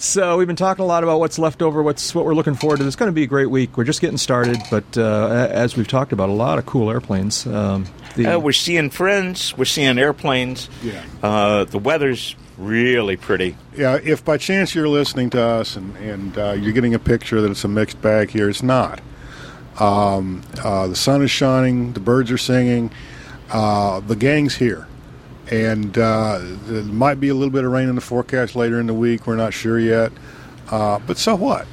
so we've been talking a lot about what's left over, what's what we're looking forward to. It's going to be a great week. We're just getting started, but uh, as we've talked about, a lot of cool airplanes. Um, the, Uh, we're seeing friends. We're seeing airplanes. Yeah. Uh, the weather's really pretty. Yeah, if by chance you're listening to us and, and uh, you're getting a picture that it's a mixed bag here, it's not. Um, uh, the sun is shining, the birds are singing, uh, the gang's here. And uh, there might be a little bit of rain in the forecast later in the week. We're not sure yet. Uh, but so what?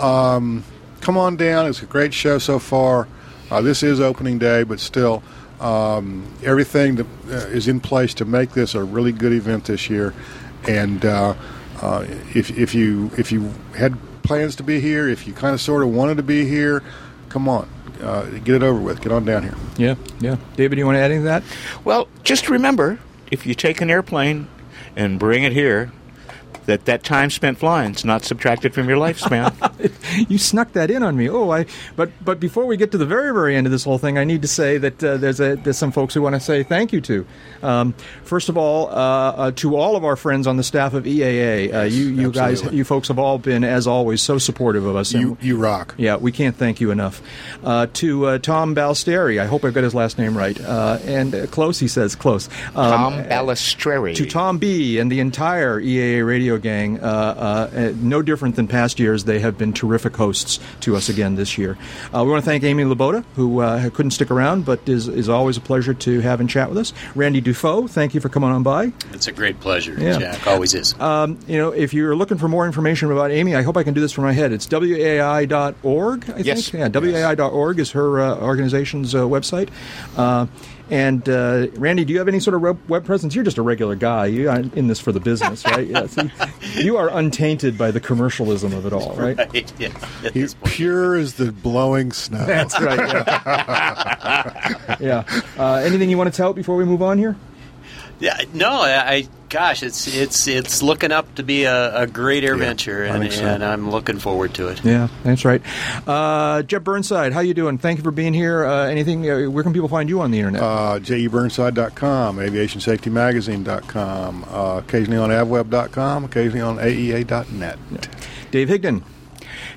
Um, come on down. It's a great show so far. Uh, this is opening day, but still, um, everything that uh, is in place to make this a really good event this year. And uh, uh, if, if you if you had plans to be here, if you kind of sort of wanted to be here, come on, uh, get it over with. Get on down here. yeah, yeah. David, do you want to add anything to that? Well, just remember, if you take an airplane and bring it here, that that time spent flying is not subtracted from your lifespan. you snuck that in on me. Oh, I. But but before we get to the very very end of this whole thing, I need to say that uh, there's a there's some folks who want to say thank you to. Um, first of all, uh, uh, to all of our friends on the staff of EAA, uh, you you guys you folks have all been as always so supportive of us. You you rock. Yeah, we can't thank you enough. Uh, to uh, Tom Balsteri, I hope I've got his last name right. Uh, and uh, close, he says close. Um, Tom Balistreri. to Tom B and the entire EAA radio gang, uh, uh, uh, no different than past years, they have been terrific hosts to us again this year. Uh, we want to thank Amy Laboda, who uh, couldn't stick around, but is, is always a pleasure to have and chat with us. Randy Dufault, thank you for coming on by. It's a great pleasure, Yeah. Jack. Always is. Um, you know, if you're looking for more information about Amy, I hope I can do this from my head. It's WAI.org, I Yes. think. Yeah, WAI.org is her uh, organization's uh, website. Uh, and uh, Randy, do you have any sort of web, web presence? You're just a regular guy. You are in this for the business, right? Yeah, see, you are untainted by the commercialism of it all, right? Right, yeah. He's pure as the blowing snow. That's right. Yeah. yeah. Uh, anything you want to tell before we move on here? Yeah, no, I, I gosh, it's it's it's looking up to be a, a great AirVenture, and, so. and I'm looking forward to it. Yeah, that's right. Uh, Jeb Burnside, how you doing? Thank you for being here. Uh, anything? Uh, where can people find you on the internet? Uh, jeburnside.com, aviationsafetymagazine.com, uh, occasionally on avweb.com, occasionally on aea.net. Dave Higdon.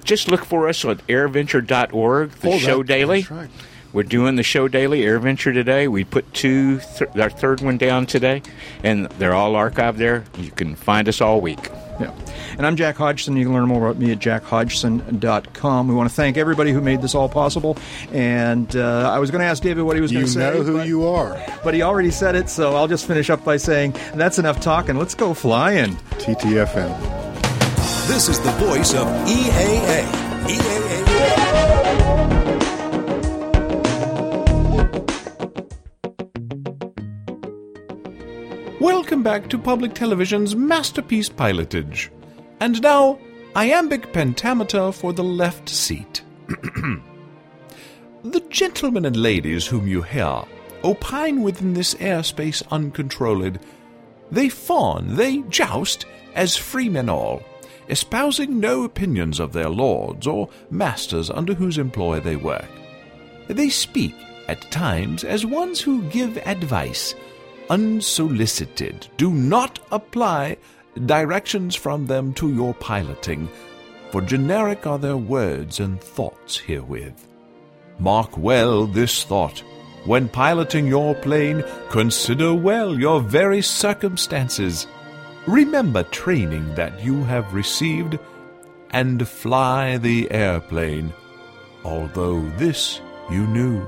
Just look for us on airventure.org, the Oh, that- show daily. That's right. We're doing the show daily, AirVenture today. We put two, th- our third one down today, and they're all archived there. You can find us all week. Yeah. And I'm Jack Hodgson. You can learn more about me at jackhodgson.com. We want to thank everybody who made this all possible. And uh, I was going to ask David what he was going to say. know who but- you are. But he already said it, so I'll just finish up by saying that's enough talking. Let's go flying. TTFN. This is the voice of E EAA. EAA. Welcome back to public television's masterpiece pilotage. And now, iambic pentameter for the left seat. the gentlemen and ladies whom you hear opine within this airspace uncontrolled. They fawn, they joust, as freemen all, espousing no opinions of their lords or masters under whose employ they work. They speak, at times, as ones who give advice, unsolicited. Do not apply directions from them to your piloting, for generic are their words and thoughts herewith. Mark well this thought. When piloting your plane, consider well your very circumstances. Remember training that you have received, and fly the airplane, although this you knew.